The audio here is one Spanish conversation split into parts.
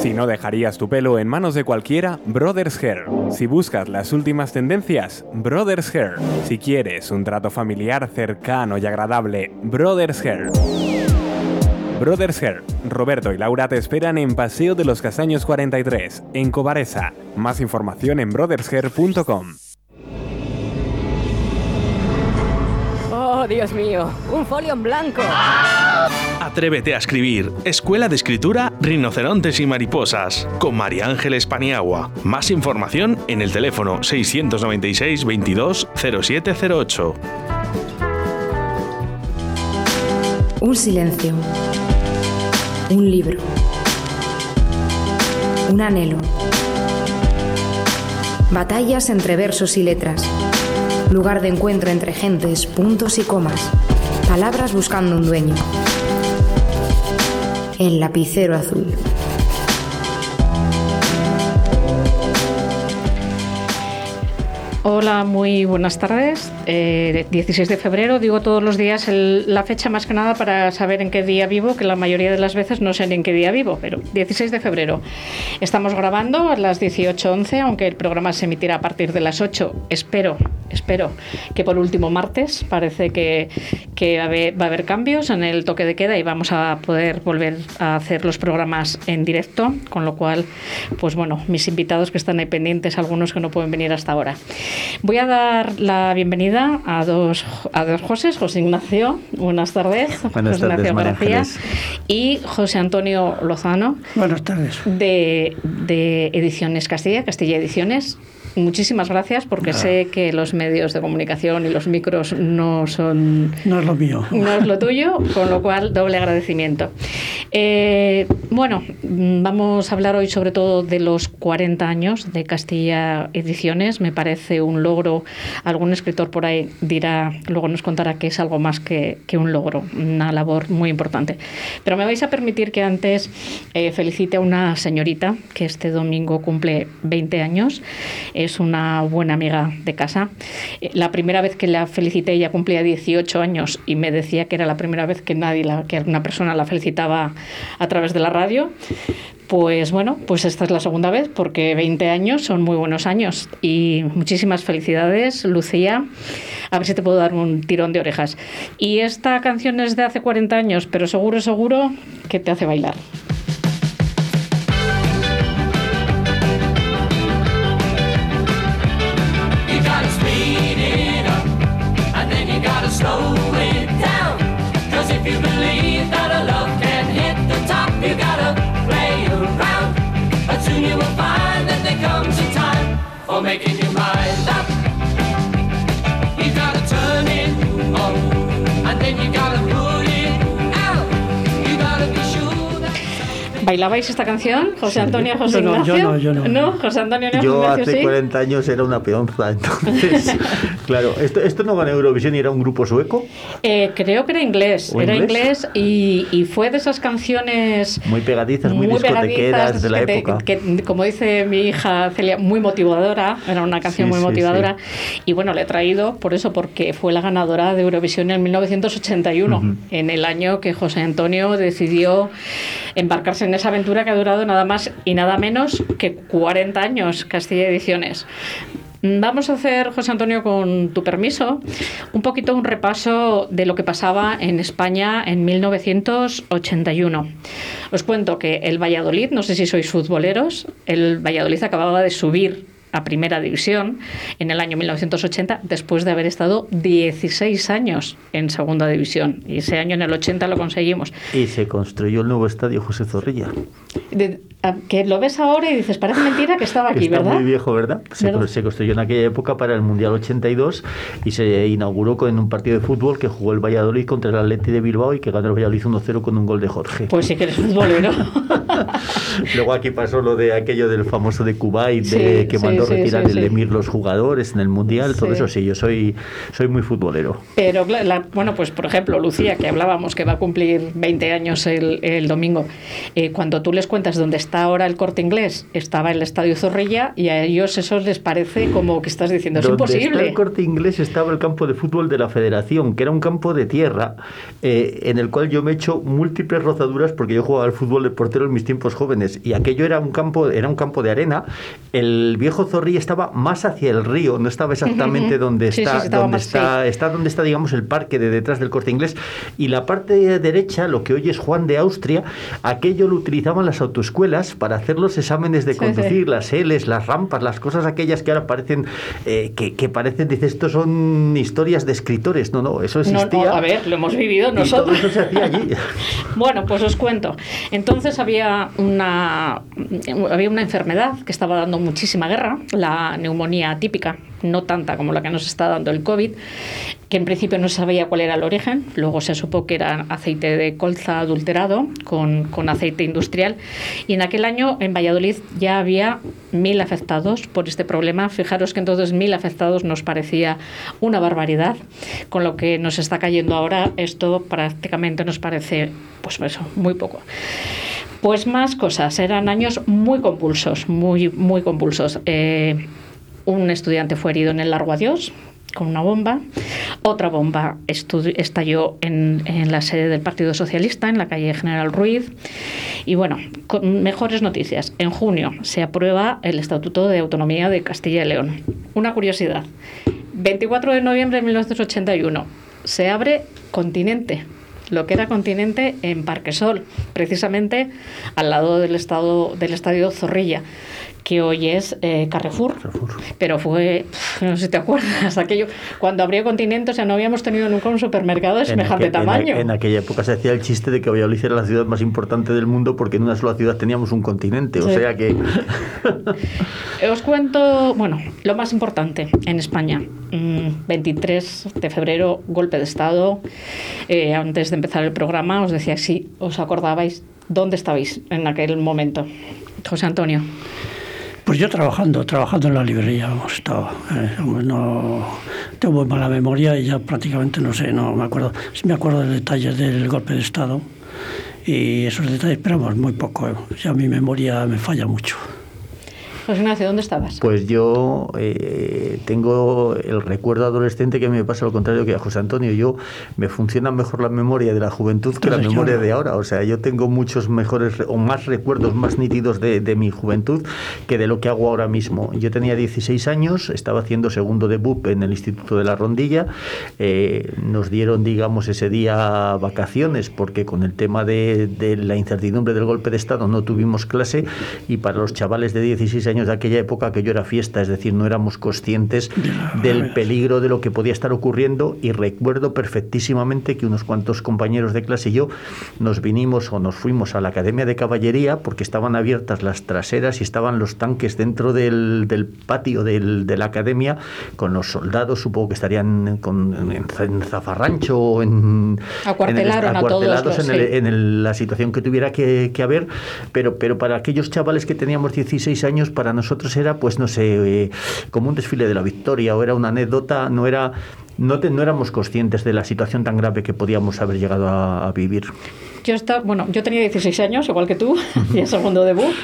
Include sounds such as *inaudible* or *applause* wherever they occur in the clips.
Si no dejarías tu pelo en manos de cualquiera, Brothers Hair. Si buscas las últimas tendencias, Brothers Hair. Si quieres un trato familiar cercano y agradable, Brothers Hair. Brothers Hair, Roberto y Laura te esperan en Paseo de los Castaños 43, en Cobaresa. Más información en brothershair.com. Oh, Dios mío, un folio en blanco. Atrévete a escribir. Escuela de Escritura Rinocerontes y Mariposas. Con María Ángeles Paniagua. Más información en el teléfono 696 22 0708. Un silencio. Un libro. Un anhelo. Batallas entre versos y letras. Lugar de encuentro entre gentes, puntos y comas. Palabras buscando un dueño. El lapicero azul. Hola, muy buenas tardes. Eh, 16 de febrero, digo todos los días el- la fecha más que nada para saber en qué día vivo, que la mayoría de las veces no sé ni en qué día vivo, pero 16 de febrero. Estamos grabando a las 18.11, aunque el programa se emitirá a partir de las 8. Espero, espero que por último martes parece que, que va, a haber, cambios en el toque de queda y vamos a poder volver a hacer los programas en directo, con lo cual, pues bueno, mis invitados que están ahí pendientes, algunos que no pueden venir hasta ahora. Voy a dar la bienvenida a dos, a dos Josés, José Ignacio, buenas tardes, Buenas José tardes, Ignacio García, y José Antonio Lozano, Buenas tardes. de, de Ediciones Castilla, Castilla Ediciones. Muchísimas gracias porque sé que los medios de comunicación y los micros no son No es lo mío. no es lo tuyo, con lo cual doble agradecimiento. Eh, bueno, vamos a hablar hoy sobre todo de los 40 años de Castilla Ediciones. Me parece un logro. Algún escritor por ahí dirá, luego nos contará que es algo más que, que un logro, una labor muy importante. Pero me vais a permitir que antes eh, felicite a una señorita que este domingo cumple 20 años. Es una buena amiga de casa. Eh, La primera vez que la felicité, ella cumplía 18 años y me decía que era la primera vez que nadie, la, que una persona la felicitaba a través de la radio. Pues bueno, pues esta es la segunda vez porque 20 años son muy buenos años y muchísimas felicidades, Lucía. A ver si te puedo dar un tirón de orejas. Y esta canción es de hace 40 años, pero seguro, seguro que te hace bailar. You believe that a love can hit the top, you gotta play around. You will find that there comes a time for making your mind ¿Bailabais esta canción, José Antonio, José Yo no, yo Ignacio? no, yo no. José Antonio, no, Yo Ignacio, hace sí. 40 años era una peonza, *laughs* entonces, claro, esto, esto no ganó Eurovisión y era un grupo sueco, Eh, creo que era inglés, ¿O era inglés? inglés y, y fue de esas canciones muy pegadizas, muy, discotequeras de la que te- época. que, como dice mi hija Celia, muy motivadora, era una canción Sí, muy sí, motivadora. Y bueno, le he traído por eso, porque fue la ganadora de Eurovisión en 1981, en el año que José Antonio decidió embarcarse en esa aventura que ha durado nada más y nada menos que 40 años, Castilla Ediciones. Vamos a hacer, José Antonio, con tu permiso, un poquito un repaso de lo que pasaba en España en 1981. Os cuento que el Valladolid, no sé si sois futboleros, el Valladolid acababa de subir a Primera División en el año 1980, después de haber estado 16 años en Segunda División. Y ese año, en el 80, lo conseguimos. Y se construyó el nuevo estadio José Zorrilla. De- a- que lo ves ahora y dices, parece mentira que estaba aquí, Está ¿verdad? muy viejo, ¿verdad? Se, ¿Verdad? se construyó en aquella época para el Mundial 82 y se inauguró con un partido de fútbol que jugó el Valladolid contra el Atleti de Bilbao y que ganó el Valladolid 1-0 con un gol de Jorge. Pues sí que eres futbolero. *laughs* Luego aquí pasó lo de aquello del famoso de Kuwait, de Sí, que sí, mandó sí, retirar sí, el. Emir los jugadores en el Mundial, todo eso sí, yo soy, soy muy futbolero. Pero, la- bueno, pues por ejemplo, Lucía, que hablábamos que va a cumplir 20 años el, el domingo, eh, cuando tú les cuentas dónde está ahora el corte inglés, estaba el Estadio Zorrilla y a ellos eso les parece como que estás diciendo, es Donde está imposible. el corte inglés estaba el campo de fútbol de la Federación, que era un campo de tierra, eh, en el cual yo me he hecho múltiples rozaduras porque yo jugaba al fútbol de portero en mis tiempos jóvenes. Y aquello era un campo, era un campo de arena. El viejo Zorrilla estaba más hacia el río, no estaba exactamente donde Sí, sí, está, estaba donde está, está donde está, digamos, el parque de detrás del corte inglés. Y la parte derecha, lo que hoy es Juan de Austria, aquello lo utilizaban las autoescuelas para hacer los exámenes de Sí, conducir, sí. las L's, las rampas, las cosas aquellas que ahora parecen, eh, que, que parecen, dices, esto son historias de escritores. No, no, eso existía. no, a ver, lo hemos vivido y todo nosotros. eso se hacía allí. *laughs* Bueno, pues os cuento. Entonces había una, había una enfermedad que estaba dando muchísima guerra, la neumonía típica, no tanta como la que nos está dando el COVID, que en principio no sabía cuál era el origen, luego se supo que era aceite de colza adulterado con, con aceite industrial, y en aquel año en Valladolid ya había mil afectados por este problema. Fijaros que entonces mil afectados nos parecía una barbaridad, con lo que nos está cayendo ahora esto prácticamente nos parece, pues eso, muy poco. Pues más cosas, eran años muy compulsos, muy, muy compulsos. Eh, un estudiante fue herido en el Largo Adiós con una bomba, otra bomba estalló en, en la sede del Partido Socialista, en la calle General Ruiz. Y bueno, con mejores noticias. En junio se aprueba el Estatuto de Autonomía de Castilla y León. Una curiosidad. 24 de noviembre de 1981 se abre Continente, lo que era Continente en Parquesol, precisamente al lado del, estado, del estadio Zorrilla, que hoy es eh, Carrefour. Pero fue, no sé si te acuerdas, *laughs* aquello, cuando abrió Continente, o sea, no habíamos tenido nunca un supermercado de En semejante aquel- en tamaño. En, aquella época se hacía el chiste de que Valladolid era la ciudad más importante del mundo porque en una sola ciudad teníamos un continente. O Sí. sea que. *laughs* Os cuento, bueno, lo más importante en España. Mm, 23 de febrero, golpe de Estado. Eh, antes de empezar el programa os decía si os acordabais dónde estabais en aquel momento. José Antonio. Pues yo trabajando, trabajando en la librería, hemos estado. eh, no, tengo mala memoria y ya prácticamente no sé, no me acuerdo. Sí me acuerdo de detalles del golpe de Estado y esos detalles, pero muy poco. eh. Ya mi memoria me falla mucho. José Ignacio, ¿dónde estabas? Pues yo eh, tengo el recuerdo adolescente que me pasa lo contrario que a José Antonio. Yo me funciona mejor la memoria de la juventud que la memoria yo- de ahora. O sea, yo tengo muchos mejores re- o más recuerdos más nítidos de, de mi juventud que de lo que hago ahora mismo. Yo tenía 16 años, estaba haciendo segundo de BUP en el Instituto de la Rondilla. Eh, nos dieron, digamos, ese día vacaciones porque con el tema de, de la incertidumbre del golpe de Estado no tuvimos clase y para los chavales de 16 años de aquella época que yo era fiesta, es decir, no éramos conscientes del peligro de lo que podía estar ocurriendo y recuerdo perfectísimamente que unos cuantos compañeros de clase y yo nos vinimos o nos fuimos a la Academia de Caballería porque estaban abiertas las traseras y estaban los tanques dentro del, del patio del- de la academia con los soldados, supongo que estarían con- en, en zafarrancho o en... Acuartelaron en a todos acuartelados los- en, el- sí. en el- la situación que tuviera que, que haber, pero, pero para aquellos chavales que teníamos 16 años, para nosotros era, pues no sé, eh, como un desfile de la victoria o era una anécdota, no era... No, te- no éramos conscientes de la situación tan grave que podíamos haber llegado a, a vivir. Yo estaba, bueno, yo tenía 16 años, igual que tú, *laughs* y en segundo debut,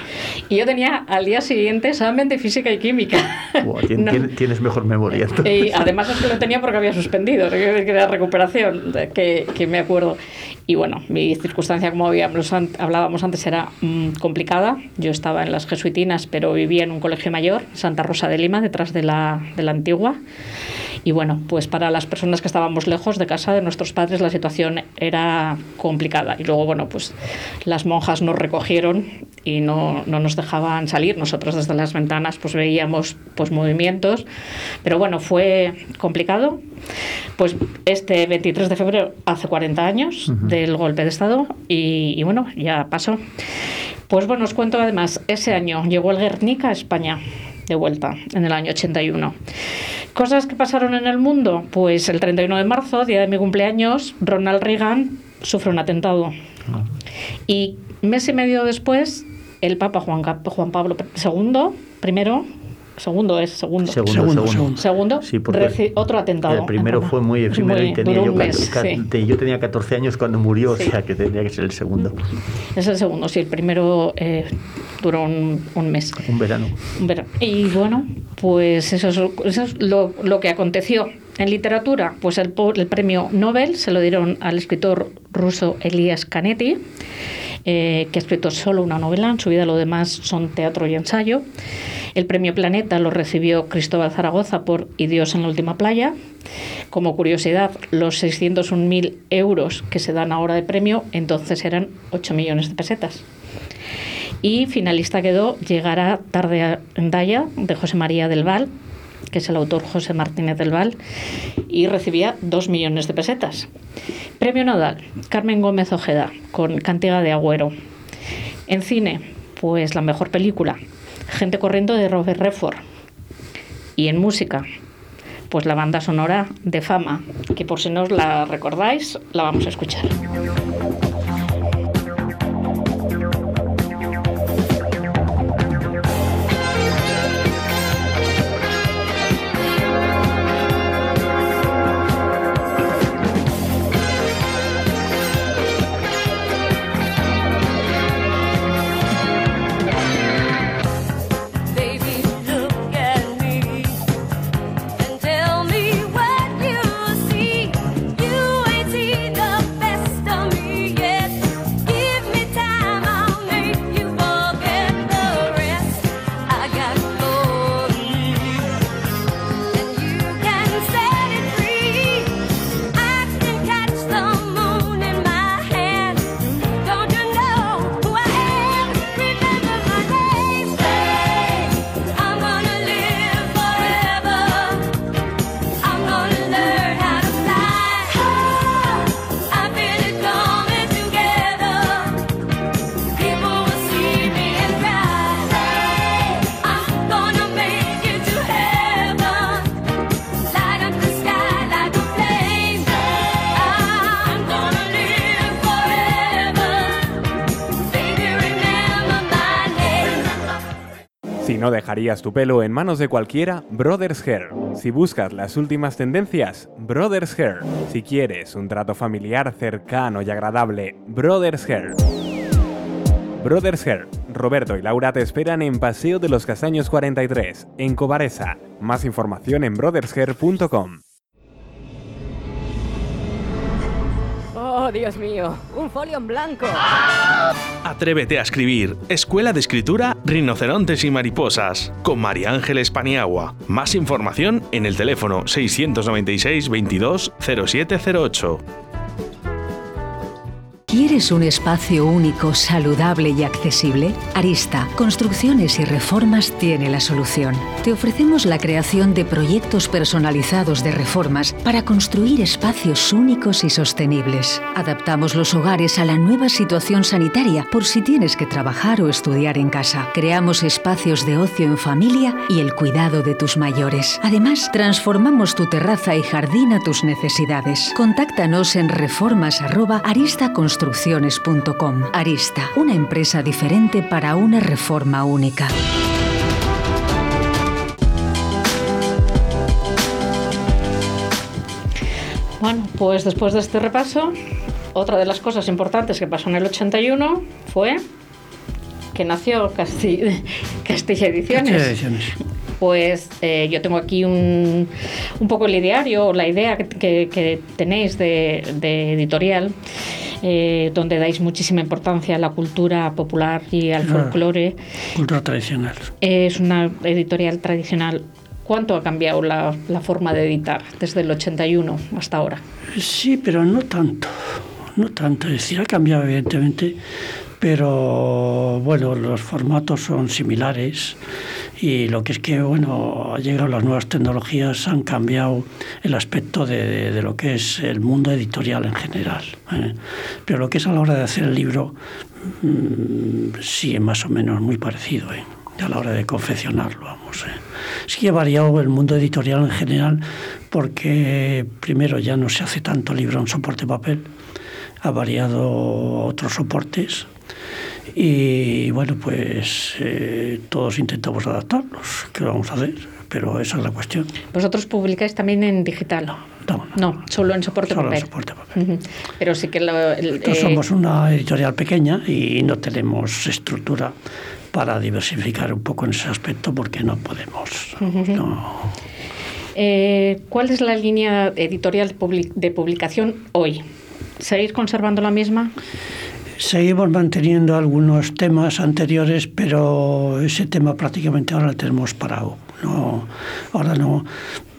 y yo tenía al día siguiente examen de física y química. *laughs* Buah, tien- No. tien- Tienes mejor memoria. entonces. Y además es que lo tenía porque había suspendido, que era recuperación, que, que me acuerdo. Y bueno, mi circunstancia, como habíamos, hablábamos antes, era mm, complicada. Yo estaba en las jesuitinas, pero vivía en un colegio mayor, Santa Rosa de Lima, detrás de la, de la antigua. Y bueno, pues para las personas que estábamos lejos de casa de nuestros padres la situación era complicada. Y luego, bueno, pues las monjas nos recogieron y no, no nos dejaban salir. Nosotros desde las ventanas pues veíamos pues movimientos. Pero bueno, fue complicado. Pues este 23 de febrero hace 40 años del golpe de Estado y, y bueno, ya pasó. Pues bueno, os cuento además, ese año llegó el Guernica a España de vuelta, en el año 81. Cosas que pasaron en el mundo, pues el 31 de marzo, día de mi cumpleaños, Ronald Reagan sufre un atentado. Y mes y medio después, el Papa Juan, Juan Pablo II, primero, segundo es segundo. Segundo, Segundo, segundo. Sí, porque otro atentado. El primero fue muy efímero Muy- y tenía duró yo, mes, sí. tenía 14 años cuando murió, Sí. o sea que tendría que ser el segundo. Es el segundo, sí, el primero eh, duró un, un mes. Un verano. Un verano. Y bueno, pues eso es, eso es lo, lo que aconteció. En literatura, pues el, el premio Nobel se lo dieron al escritor ruso Elias Canetti. Eh, que ha escrito solo una novela, en su vida lo demás son teatro y ensayo. El premio Planeta lo recibió Cristóbal Zaragoza por Y Dios en la última playa. Como curiosidad, los 601.000 euros que se dan ahora de premio entonces eran 8 millones de pesetas. Y finalista quedó Llegará tarde a Daya de José María del Val, que es el autor José Martínez del Val, y recibía 2 millones de pesetas. Premio Nodal, Carmen Gómez Ojeda, con Cantiga de Agüero. En cine, pues la mejor película, Gente corriendo de Robert Redford. Y en música, pues la banda sonora de Fama, que por si no os la recordáis, la vamos a escuchar. Si no dejarías tu pelo en manos de cualquiera, Brothers Hair. Si buscas las últimas tendencias, Brothers Hair. Si quieres un trato familiar cercano y agradable, Brothers Hair. Brothers Hair. Roberto y Laura te esperan en Paseo de los Castaños 43, en Cobaresa. Más información en brothershair.com. Oh, Dios mío, un folio en blanco. Atrévete a escribir. Escuela de Escritura Rinocerontes y Mariposas. Con María Ángeles Paniagua. Más información en el teléfono 696 22 0708. ¿Quieres un espacio único, saludable y accesible? Arista, Construcciones y Reformas tiene la solución. Te ofrecemos la creación de proyectos personalizados de reformas para construir espacios únicos y sostenibles. Adaptamos los hogares a la nueva situación sanitaria por si tienes que trabajar o estudiar en casa. Creamos espacios de ocio en familia y el cuidado de tus mayores. Además, transformamos tu terraza y jardín a tus necesidades. Contáctanos en reformas@aristaconstrucciones.com. Arista, una empresa diferente para una reforma única. Bueno, pues después de este repaso, otra de las cosas importantes que pasó en el 81 fue que nació Casti- *laughs* Castilla Ediciones. Castilla Ediciones. Pues eh, yo tengo aquí un, un poco el ideario, la idea que, que- que tenéis de, de editorial, eh, donde dais muchísima importancia a la cultura popular y al Claro. folclore. Cultura tradicional. Es una editorial tradicional. ¿Cuánto ha cambiado la, la forma de editar desde el 81 hasta ahora? Sí, pero no tanto. No tanto. Es decir, ha cambiado evidentemente, pero bueno, los formatos son similares y lo que es que, bueno, ha llegado las nuevas tecnologías, han cambiado el aspecto de, de- de lo que es el mundo editorial en general. ¿eh? Pero lo que es a la hora de hacer el libro, mm, sí, más o menos muy parecido. ¿eh? a la hora de confeccionarlo, vamos. ¿eh? Sí que ha variado el mundo editorial en general porque primero ya no se hace tanto libro en soporte papel, ha variado otros soportes y bueno, pues eh, todos intentamos adaptarlos, ¿qué vamos a hacer? Pero esa es la cuestión. ¿Vosotros publicáis también en digital? No, No, solo en soporte Solo en papel. soporte papel. Ujú. Pero sí que lo- el, Nosotros eh, somos una editorial pequeña y no tenemos estructura para diversificar un poco en ese aspecto porque no podemos. no. eh, ¿Cuál es la línea editorial de publicación hoy? ¿Seguís conservando la misma? Seguimos manteniendo algunos temas anteriores, pero ese tema prácticamente ahora lo tenemos parado. No, ahora no,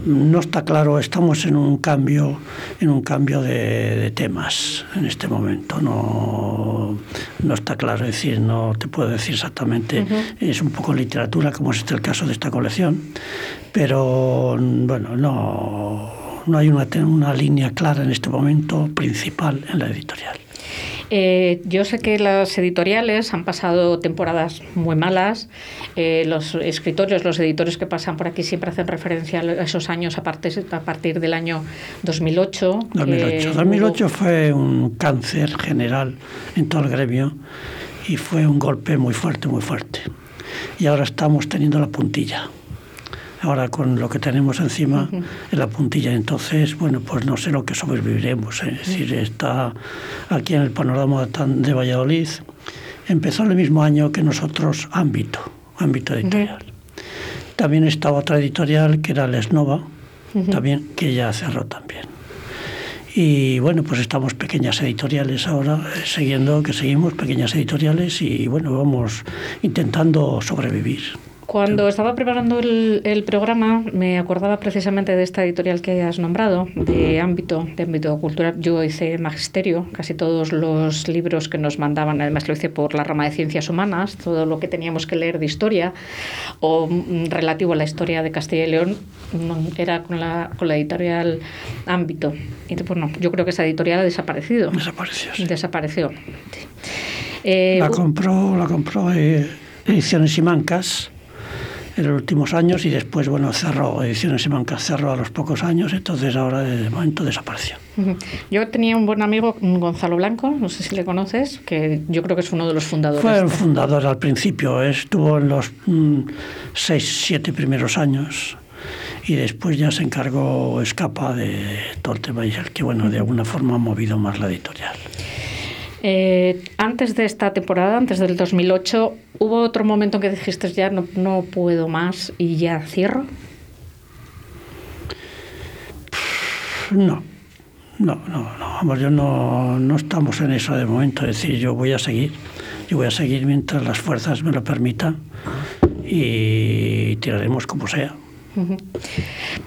no está claro, estamos en un cambio, en un cambio de, de temas en este momento. No, no está claro, es decir, no te puedo decir exactamente, es un poco literatura, como es este el caso de esta colección, pero bueno, no, no hay una, una línea clara en este momento principal en la editorial. Eh, yo sé que las editoriales han pasado temporadas muy malas. Eh, los escritores, los editores que pasan por aquí siempre hacen referencia a esos años a partir, a partir del año 2008. 2008. Eh, 2008 hubo- fue un cáncer general en todo el gremio y fue un golpe muy fuerte, muy fuerte. Y ahora estamos teniendo la puntilla. Ahora con lo que tenemos encima en la puntilla, entonces, bueno, pues no sé lo que sobreviviremos. ¿eh? Es decir, está aquí en el panorama de Valladolid. Empezó el mismo año que nosotros Ámbito, Ámbito Editorial. También estaba otra editorial que era Lesnova, también, que ya cerró también. Y bueno, pues estamos pequeñas editoriales ahora, eh, siguiendo, que seguimos pequeñas editoriales y bueno, vamos intentando sobrevivir. Cuando estaba preparando el, el programa, me acordaba precisamente de esta editorial que has nombrado, de ámbito, de ámbito cultural. Yo hice magisterio, casi todos los libros que nos mandaban, además lo hice por la rama de ciencias humanas, todo lo que teníamos que leer de historia o mm, relativo a la historia de Castilla y León era con la, con la editorial ámbito. Y pues no, yo creo que esa editorial ha desaparecido. Desapareció. sí. Desapareció. Eh, La compró, la compró eh, Ediciones Simancas en los últimos años y después, bueno, cerró, Ediciones Simancas cerró a los pocos años, entonces ahora de momento desapareció. *laughs* Yo tenía un buen amigo, Gonzalo Blanco, no sé si le conoces, que yo creo que es uno de los fundadores. Fue el fundador al principio, estuvo en los mm, seis, siete primeros años y después ya se encargó Escapa de todo el tema que, bueno, de alguna forma ha movido más la editorial. Eh, antes de esta temporada, antes del 2008, ¿hubo otro momento en que dijiste ya no, no puedo más y ya cierro? No, no, no, no, vamos, yo no, no estamos en eso de momento, es decir, yo voy a seguir, yo voy a seguir mientras las fuerzas me lo permitan y tiraremos como sea.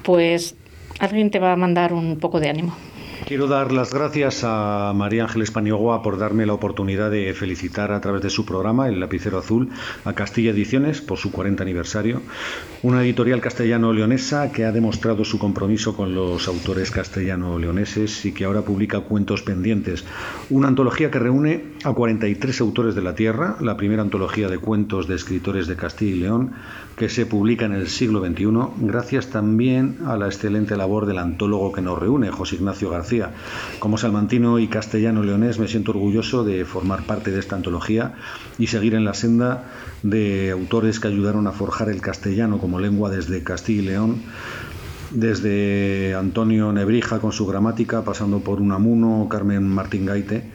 Pues alguien te va a mandar un poco de ánimo. Quiero dar las gracias a María Ángeles Paniagua por darme la oportunidad de felicitar a través de su programa, El Lapicero Azul, a Castilla Ediciones por su 40 aniversario, una editorial castellano-leonesa que ha demostrado su compromiso con los autores castellano-leoneses y que ahora publica Cuentos Pendientes, una antología que reúne a 43 autores de la tierra, la primera antología de cuentos de escritores de Castilla y León, que se publica en el siglo XXI, gracias también a la excelente labor del antólogo que nos reúne, José Ignacio García. Como salmantino y castellano-leonés me siento orgulloso de formar parte de esta antología y seguir en la senda de autores que ayudaron a forjar el castellano como lengua desde Castilla y León, desde Antonio Nebrija con su gramática, pasando por Unamuno, Carmen Martín Gaite.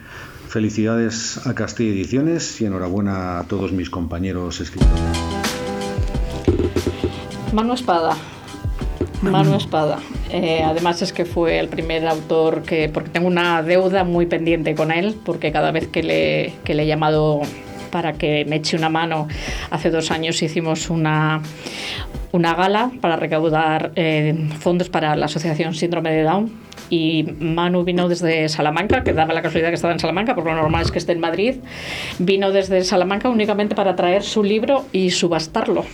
Felicidades a Castilla Ediciones y enhorabuena a todos mis compañeros escritores. Manu Espada. Manu Espada. Eh, además es que fue el primer autor que, porque tengo una deuda muy pendiente con él, porque cada vez que le, he llamado para que me eche una mano, hace dos años hicimos una, una gala para recaudar eh, fondos para la Asociación Síndrome de Down. Y Manu vino desde Salamanca, que daba la casualidad que estaba en Salamanca, porque lo normal es que esté en Madrid. Vino desde Salamanca únicamente para traer su libro y subastarlo.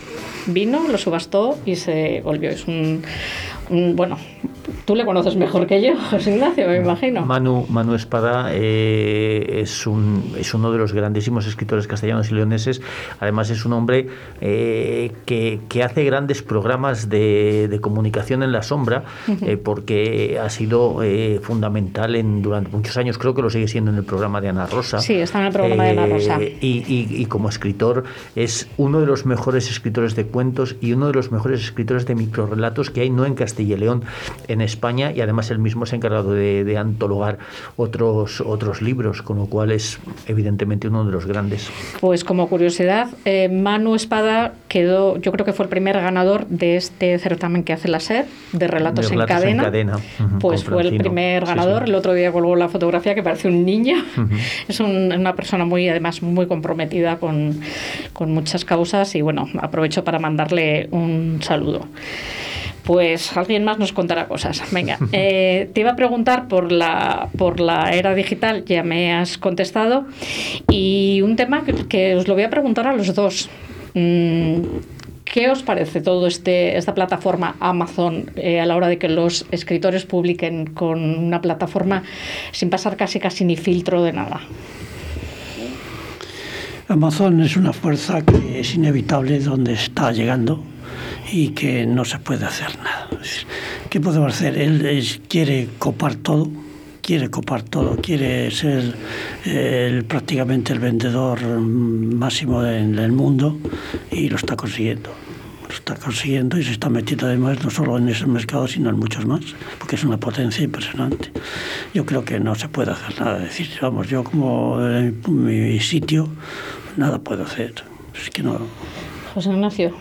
Vino, lo subastó y se volvió. Es un- bueno, tú le conoces mejor que yo, *laughs* José Ignacio, me imagino. Manu, Manu Espada eh, es, un, es uno de los grandísimos escritores castellanos y leoneses. Además, es un hombre eh, que, que hace grandes programas de, de comunicación en la sombra, eh, porque ha sido fundamental en, durante muchos años. Creo que lo sigue siendo en el programa de Ana Rosa. Sí, está en el programa de Ana Rosa. Y, y- y como escritor es uno de los mejores escritores de cuentos y uno de los mejores escritores de microrelatos que hay no en Castilla Castilla y León en España y además él mismo se ha encargado de, de antologar otros, otros libros, con lo cual es evidentemente uno de los grandes. Pues como curiosidad, eh, Manu Espada quedó, yo creo que fue el primer ganador de este certamen que hace la SER, de Relatos, De en Relatos en Cadena. Cadena, ujú, pues fue el primer Sí, ganador. sí. El otro día colgó la fotografía que parece un niño. Ujú. *laughs* Es un- una persona muy, además, muy comprometida con, con muchas causas y bueno, aprovecho para mandarle un saludo. Pues alguien más nos contará cosas. Venga, *laughs* eh, te iba a preguntar por la, por la era digital, ya me has contestado, y un tema que, que os lo voy a preguntar a los dos. Mm, ¿Qué os parece todo este esta plataforma Amazon eh, a la hora de que los escritores publiquen con una plataforma sin pasar casi casi ni filtro de nada? Amazon es una fuerza que es inevitable donde está llegando y que no se puede hacer nada. ¿Qué podemos hacer? Él es- quiere copar todo, quiere copar todo, quiere ser eh, el- prácticamente el vendedor máximo en el mundo y lo está consiguiendo. Lo está consiguiendo y se está metiendo además no solo en ese mercado, sino en muchos más, porque es una potencia impresionante. Yo creo que no se puede hacer nada. Es decir, vamos, yo como en mi sitio, nada puedo hacer. Es que no. José Ignacio.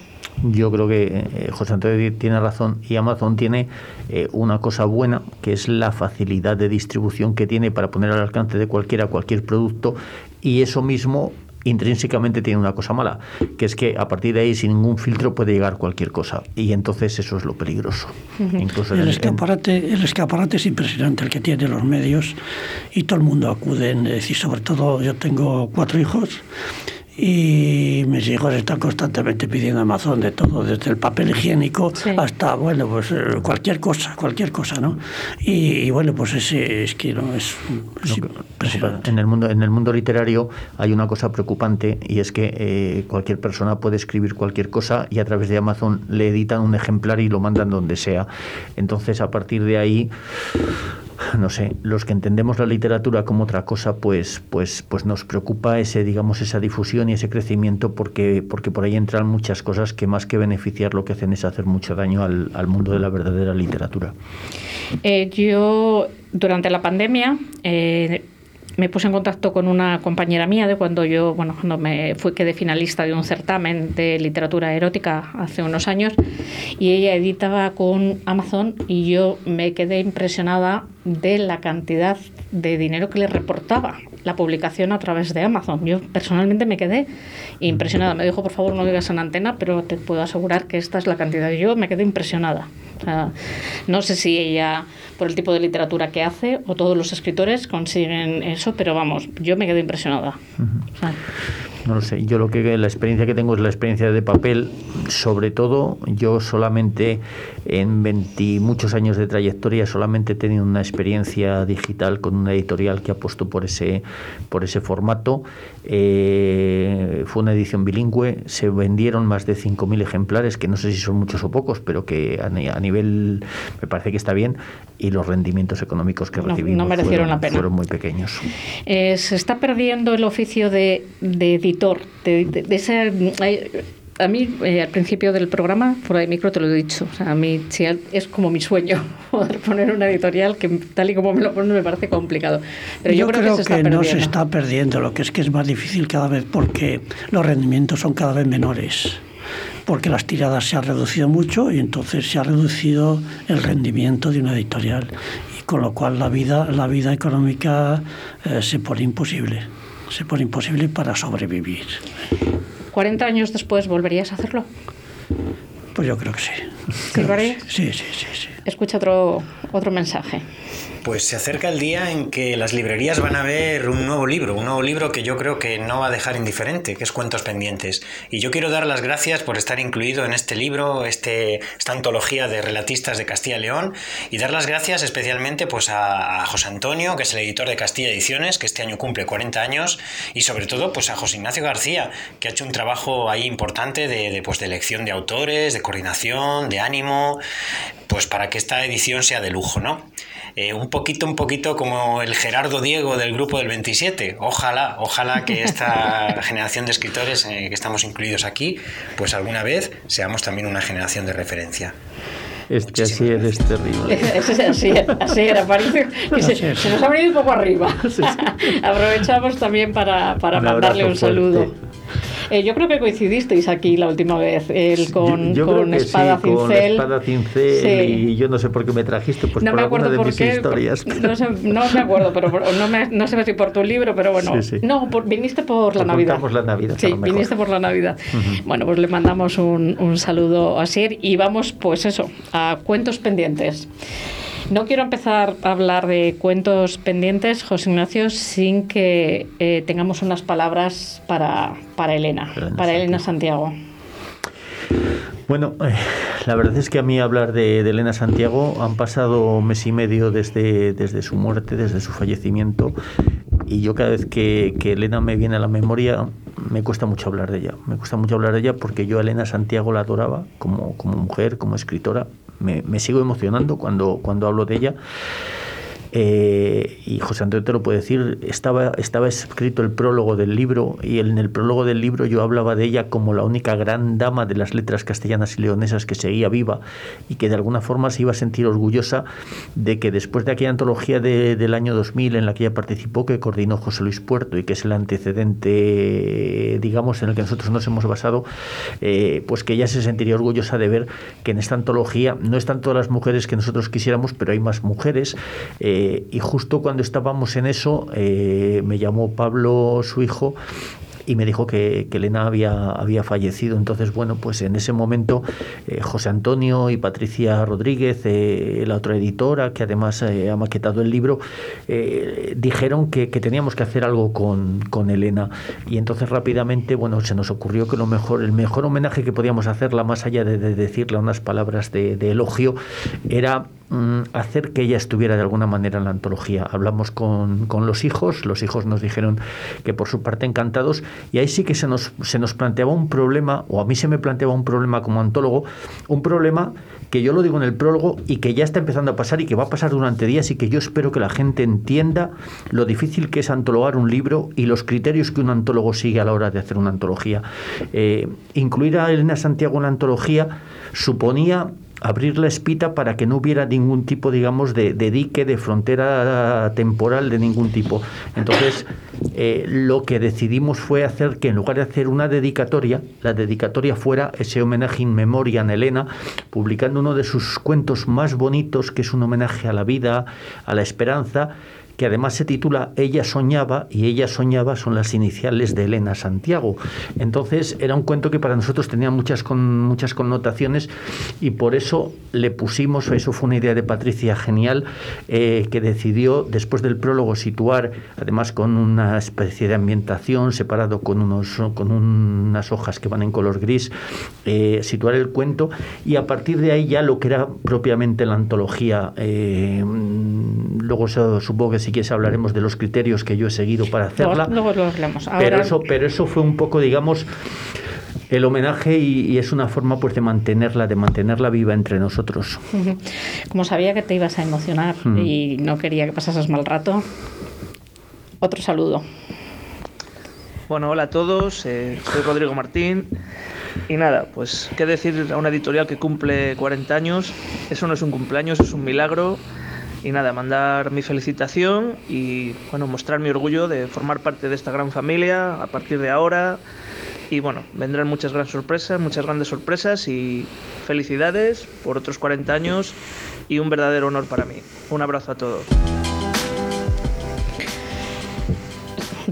Yo creo que eh, José Antonio tiene razón y Amazon tiene eh, una cosa buena que es la facilidad de distribución que tiene para poner al alcance de cualquiera cualquier producto y eso mismo intrínsecamente tiene una cosa mala, que es que a partir de ahí sin ningún filtro puede llegar cualquier cosa y entonces eso es lo peligroso. Incluso en El el- en- escaparate, el escaparate es impresionante el que tiene los medios y todo el mundo acude. Es decir, sobre todo yo tengo cuatro hijos y mis hijos están constantemente pidiendo Amazon de todo, desde el papel higiénico Sí. hasta, bueno, pues eh, cualquier cosa, cualquier cosa, ¿no? Y, y, bueno, pues ese es que no es, es impresionante. En el mundo, en el mundo literario hay una cosa preocupante y es que eh, cualquier persona puede escribir cualquier cosa y a través de Amazon le editan un ejemplar y lo mandan donde sea. Entonces, a partir de ahí, *laughs* no sé, los que entendemos la literatura como otra cosa, pues, pues, pues nos preocupa ese, digamos, esa difusión y ese crecimiento porque, porque por ahí entran muchas cosas que más que beneficiar lo que hacen es hacer mucho daño al, al mundo de la verdadera literatura. Eh, yo, durante la pandemia, eh, me puse en contacto con una compañera mía de cuando yo, bueno, cuando me fui quedé finalista de un certamen de literatura erótica hace unos años y ella editaba con Amazon y yo me quedé impresionada de la cantidad de dinero que le reportaba la publicación a través de Amazon. Yo personalmente me quedé impresionada. Me dijo, por favor, no digas en antena, pero te puedo asegurar que esta es la cantidad. Yo me quedé impresionada. O sea, no sé si ella, por el tipo de literatura que hace, o todos los escritores consiguen eso, pero vamos, yo me quedé impresionada. O sea, No lo sé, yo lo que la experiencia que tengo es la experiencia de papel, sobre todo yo solamente en 20 muchos años de trayectoria solamente he tenido una experiencia digital con una editorial que apostó por ese por ese formato. Eh, fue una edición bilingüe, se vendieron más de 5.000 ejemplares, que no sé si son muchos o pocos, pero que a, ni- a nivel me parece que está bien y los rendimientos económicos que No- recibimos no merecieron fueron, la pena. fueron muy pequeños. Eh, se está perdiendo el oficio de, de editor, de, de- de ese... a mí, eh, al principio del programa, fuera de micro te lo he dicho, o sea, a mí es como mi sueño *laughs* poder poner una editorial que tal y como me lo ponen me parece complicado. Pero yo, creo, que se está no se está perdiendo, lo que es que es más difícil cada vez porque los rendimientos son cada vez menores. Porque las tiradas se han reducido mucho y entonces se ha reducido el rendimiento de una editorial. Y con lo cual la vida, la vida económica eh, se pone imposible. Se pone imposible para sobrevivir. 40 años después, ¿volverías a hacerlo? Pues yo creo que sí. ¿Sí lo harías? Sí, sí, sí, sí. Escucha otro, otro mensaje. Pues se acerca el día en que las librerías van a ver un nuevo libro, un nuevo libro que yo creo que no va a dejar indiferente, que es Cuentos Pendientes. Y yo quiero dar las gracias por estar incluido en este libro, este, esta antología de relatistas de Castilla y León, y dar las gracias especialmente pues, a, José Antonio, que es el editor de Castilla Ediciones, que este año cumple 40 años, y sobre todo pues, a José Ignacio García, que ha hecho un trabajo ahí importante de, de, pues, de elección de autores, de coordinación, de ánimo, pues para que esta edición sea de lujo, ¿no? Eh, un poquito, un poquito como el Gerardo Diego del grupo del 27. Ojalá, ojalá que esta *laughs* generación de escritores eh, que estamos incluidos aquí, pues alguna vez seamos también una generación de referencia. Es que así eres terrible. Eso *laughs* es así, así era, parece que se, es. *laughs* se nos ha venido un poco arriba. Aprovechamos también para, para Un mandarle un saludo. fuerte. Eh, yo creo que coincidisteis aquí la última vez, él con, yo, yo con espada sí, con cincel. espada cincel Sí. y yo no sé por qué me trajiste, pues no por me alguna acuerdo de por mis qué, historias. no, sé- no me acuerdo, pero por- no, me- no sé si por tu libro, pero bueno. Sí, sí. No, por- viniste por la Navidad. la Navidad, Sí, viniste por la Navidad. Bueno, pues le mandamos un, un saludo a Sier y vamos, pues eso, a cuentos pendientes. No quiero empezar a hablar de cuentos pendientes, José Ignacio, sin que eh, tengamos unas palabras para, para Elena, Elena para Elena Santiago. Bueno, eh, la verdad es que a mí hablar de, de Elena Santiago han pasado mes y medio desde, desde su muerte, desde su fallecimiento, y yo cada vez que, que Elena me viene a la memoria me cuesta mucho hablar de ella. Me cuesta mucho hablar de ella porque yo a Elena Santiago la adoraba como, como mujer, como escritora. Me, me sigo emocionando cuando, cuando hablo de ella. Eh, y José Antonio te lo puede decir, estaba, estaba escrito el prólogo del libro y en el prólogo del libro yo hablaba de ella como la única gran dama de las letras castellanas y leonesas que seguía viva y que de alguna forma se iba a sentir orgullosa de que después de aquella antología de- del año 2000 en la que ella participó, que coordinó José Luis Puerto y que es el antecedente, digamos, en el que nosotros nos hemos basado, eh, pues que ella se sentiría orgullosa de ver que en esta antología no están todas las mujeres que nosotros quisiéramos, pero hay más mujeres. eh, y justo cuando estábamos en eso, eh, me llamó Pablo, su hijo, y me dijo que, Elena había, había fallecido. Entonces, bueno, pues en ese momento eh, José Antonio y Patricia Rodríguez, eh, la otra editora, que además eh, ha maquetado el libro, eh, dijeron que, teníamos que hacer algo con, con Elena. Y entonces rápidamente, bueno, se nos ocurrió que lo mejor, el mejor homenaje que podíamos hacerla, más allá de, de decirle unas palabras de, elogio, era hacer que ella estuviera de alguna manera en la antología. Hablamos con, con los hijos, los hijos nos dijeron que por su parte encantados, y ahí sí que se nos, se nos planteaba un problema, o a mí se me planteaba un problema como antólogo, un problema que yo lo digo en el prólogo y que ya está empezando a pasar y que va a pasar durante días y que yo espero que la gente entienda lo difícil que es antologar un libro y los criterios que un antólogo sigue a la hora de hacer una antología. Eh, incluir a Elena Santiago en la antología suponía abrir la espita para que no hubiera ningún tipo, digamos, de, dique, de frontera temporal de ningún tipo. Entonces, eh, lo que decidimos fue hacer que en lugar de hacer una dedicatoria, la dedicatoria fuera ese homenaje in memoria a Elena, publicando uno de sus cuentos más bonitos, que es un homenaje a la vida, a la esperanza, que además se titula Ella soñaba y ella soñaba son las iniciales de Elena Santiago. Entonces era un cuento que para nosotros tenía muchas, muchas connotaciones y por eso le pusimos, eso fue una idea de Patricia genial, eh, que decidió después del prólogo situar, además con una especie de ambientación separado con, unos, con unas hojas que van en color gris, eh, situar el cuento y a partir de ahí ya lo que era propiamente la antología. eh, mm, luego so- supongo que si quieres hablaremos de los criterios que yo he seguido para hacerla. Luego, luego lo hablamos. Pero eso, pero eso fue un poco, digamos, el homenaje y, y es una forma pues de mantenerla, de mantenerla viva entre nosotros. Como sabía que te ibas a emocionar Mm. y no quería que pasases mal rato, otro saludo. Bueno, hola a todos, eh, soy Rodrigo Martín. Y nada, pues qué decir a una editorial que cumple 40 años. Eso no es un cumpleaños, es un milagro. Y nada, mandar mi felicitación y bueno, mostrar mi orgullo de formar parte de esta gran familia a partir de ahora. Y bueno, vendrán muchas grandes sorpresas, muchas grandes sorpresas y felicidades por otros 40 años y un verdadero honor para mí. Un abrazo a todos.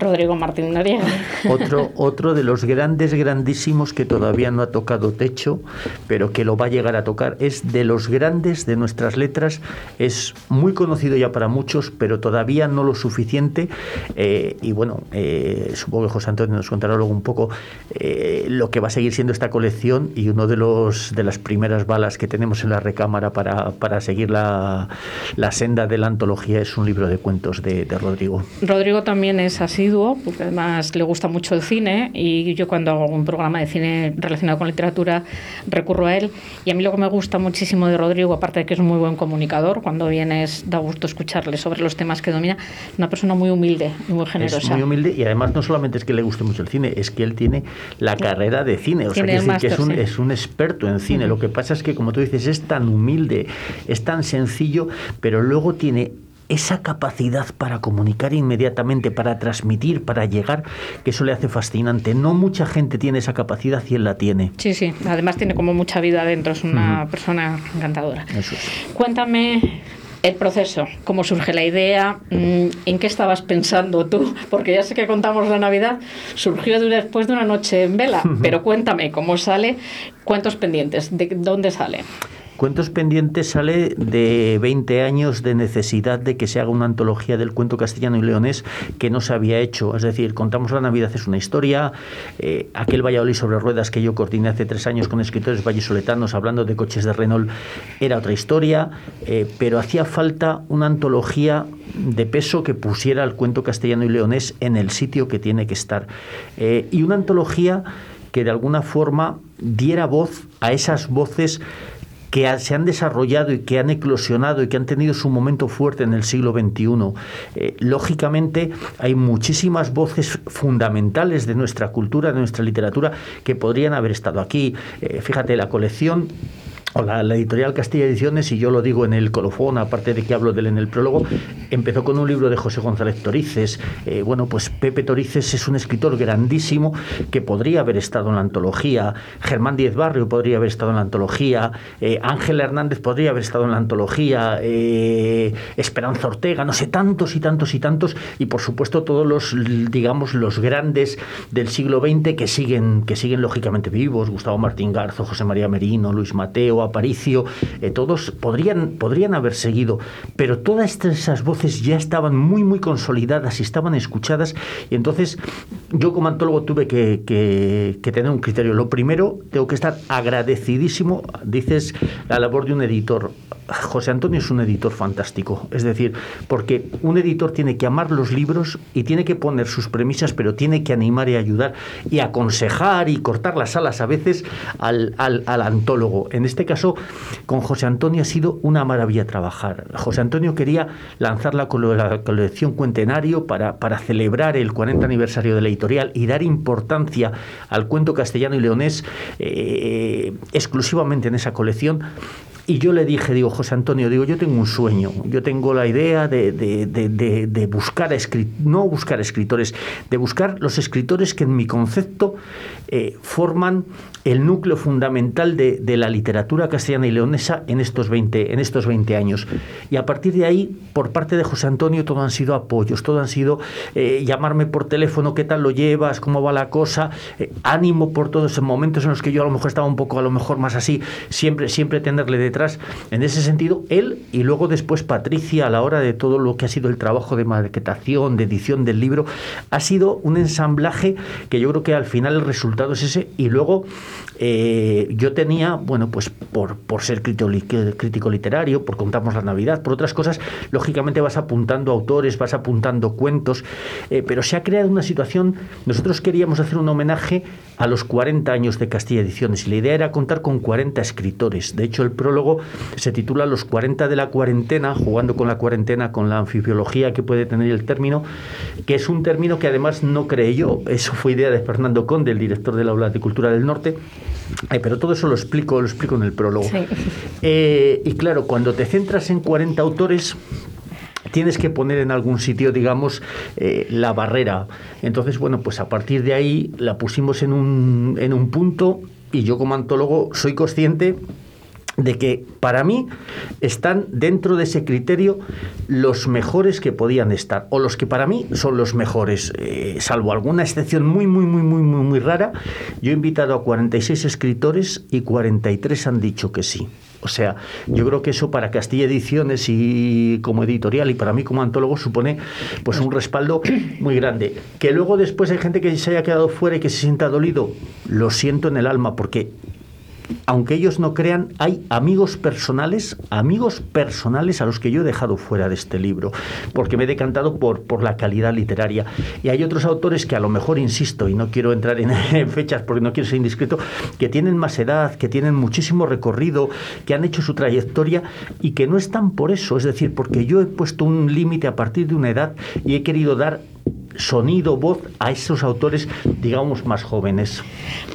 Rodrigo Martín Noriega. *laughs* Otro, otro de los grandes, grandísimos que todavía no ha tocado techo, pero que lo va a llegar a tocar. Es de los grandes de nuestras letras. Es muy conocido ya para muchos, pero todavía no lo suficiente. Eh, y bueno, eh, supongo que José Antonio nos contará luego un poco eh, lo que va a seguir siendo esta colección y uno de los de las primeras balas que tenemos en la recámara para, para seguir la, la senda de la antología es un libro de cuentos de, de Rodrigo. Rodrigo también es asiduo asiduo, porque además le gusta mucho el cine y yo cuando hago un programa de cine relacionado con literatura recurro a él. Y a mí lo que me gusta muchísimo de Rodrigo, aparte de que es un muy buen comunicador, cuando vienes da gusto escucharle sobre los temas que domina, una persona muy humilde y muy generosa. Es muy humilde y además no solamente es que le guste mucho el cine, es que él tiene la carrera de cine, o sea, que, es, decir, que es, un, sí. es un experto en cine. Ujú. Lo que pasa es que, como tú dices, es tan humilde, es tan sencillo, pero luego tiene esa capacidad para comunicar inmediatamente, para transmitir, para llegar, que eso le hace fascinante. No mucha gente tiene esa capacidad y él la tiene. Sí, sí. Además tiene como mucha vida dentro, es una persona encantadora. Eso es. Cuéntame el proceso, cómo surge la idea, mm, en qué estabas pensando tú, porque ya sé que contamos la Navidad, surgió de- después de una noche en vela, pero cuéntame cómo sale, cuántos pendientes, de dónde sale. Cuentos Pendientes sale de 20 años de necesidad de que se haga una antología del cuento castellano y leonés que no se había hecho. Es decir, Contamos la Navidad es una historia, eh, aquel Valladolid sobre ruedas que yo coordiné hace tres años con escritores vallisoletanos hablando de coches de Renault era otra historia, eh, pero hacía falta una antología de peso que pusiera el cuento castellano y leonés en el sitio que tiene que estar. Eh, y una antología que de alguna forma diera voz a esas voces que se han desarrollado y que han eclosionado y que han tenido su momento fuerte en el siglo XXI. Eh, lógicamente hay muchísimas voces fundamentales de nuestra cultura, de nuestra literatura, que podrían haber estado aquí. Eh, fíjate, la colección o la, editorial Castilla Ediciones, y yo lo digo en el colofón, aparte de que hablo de él en el prólogo, empezó con un libro de José González Torices. Eh, bueno, pues Pepe Torices es un escritor grandísimo que podría haber estado en la antología. Germán Díez Barrio podría haber estado en la antología. Eh, Ángel Hernández podría haber estado en la antología. eh, Esperanza Ortega, no sé, tantos y tantos y tantos. Y por supuesto todos los, digamos, los grandes del siglo XX que siguen, que siguen lógicamente vivos. Gustavo Martín Garzo, José María Merino, Luis Mateo, Aparicio, eh, todos podrían, podrían haber seguido, pero todas esas voces ya estaban muy, muy consolidadas y estaban escuchadas, y entonces yo como antólogo tuve que, que- que tener un criterio. Lo primero, tengo que estar agradecidísimo, dices, la labor de un editor. José Antonio es un editor fantástico, es decir, porque un editor tiene que amar los libros y tiene que poner sus premisas, pero tiene que animar y ayudar y aconsejar y cortar las alas a veces al, al- al antólogo. En este caso, con José Antonio ha sido una maravilla trabajar. José Antonio quería lanzar la, colo- la colección Cuentenario para, para celebrar el 40 aniversario de la editorial y dar importancia al cuento castellano y leonés eh, exclusivamente en esa colección. Y yo le dije, digo, José Antonio, digo, yo tengo un sueño, yo tengo la idea de, de- de- buscar, a no buscar escritores, de buscar los escritores que en mi concepto eh, forman el núcleo fundamental de, de la literatura castellana y leonesa en estos, 20, en estos 20 años. Y a partir de ahí, por parte de José Antonio, todo han sido apoyos, todo han sido eh, llamarme por teléfono, qué tal lo llevas, cómo va la cosa, eh, ánimo por todos esos momentos en los que yo a lo mejor estaba un poco, a lo mejor más así, siempre, siempre tenerle detrás. En ese sentido, él y luego después Patricia, a la hora de todo lo que ha sido el trabajo de maquetación, de edición del libro, ha sido un ensamblaje que yo creo que al final el resultado es ese. Y luego eh, yo tenía, bueno, pues por, por ser crítico, crítico literario, por contamos la Navidad, por otras cosas, lógicamente vas apuntando autores, vas apuntando cuentos, eh, pero se ha creado una situación, nosotros queríamos hacer un homenaje a los 40 años de Castilla Ediciones y la idea era contar con 40 escritores. De hecho, el prólogo se titula Los 40 de la cuarentena, jugando con la cuarentena, con la anfibiología que puede tener el término, que es un término que además no creé yo, eso fue idea de Fernando Conde, el director del Aula de Cultura del Norte, Ay, pero todo eso lo explico, lo explico en el prólogo. Eh, y claro, cuando te centras en 40 autores, tienes que poner en algún sitio, digamos, eh, la barrera. Entonces, bueno, pues a partir de ahí la pusimos en un, en un punto y yo como antólogo soy consciente de que para mí están dentro de ese criterio los mejores que podían estar, o los que para mí son los mejores, eh, salvo alguna excepción muy, muy, muy, muy, muy, muy rara. Yo he invitado a 46 escritores y 43 han dicho que sí. O sea, yo creo que eso para Castilla Ediciones y como editorial y para mí como antólogo supone pues un respaldo muy grande. Que luego después hay gente que se haya quedado fuera y que se sienta dolido, lo siento en el alma porque aunque ellos no crean, hay amigos personales, amigos personales a los que yo he dejado fuera de este libro, porque me he decantado por, por la calidad literaria. Y hay otros autores que a lo mejor, insisto, y no quiero entrar en, *laughs* en fechas porque no quiero ser indiscreto, que tienen más edad, que tienen muchísimo recorrido, que han hecho su trayectoria y que no están por eso. Es decir, porque yo he puesto un límite a partir de una edad y he querido dar sonido, voz a esos autores, digamos, más jóvenes.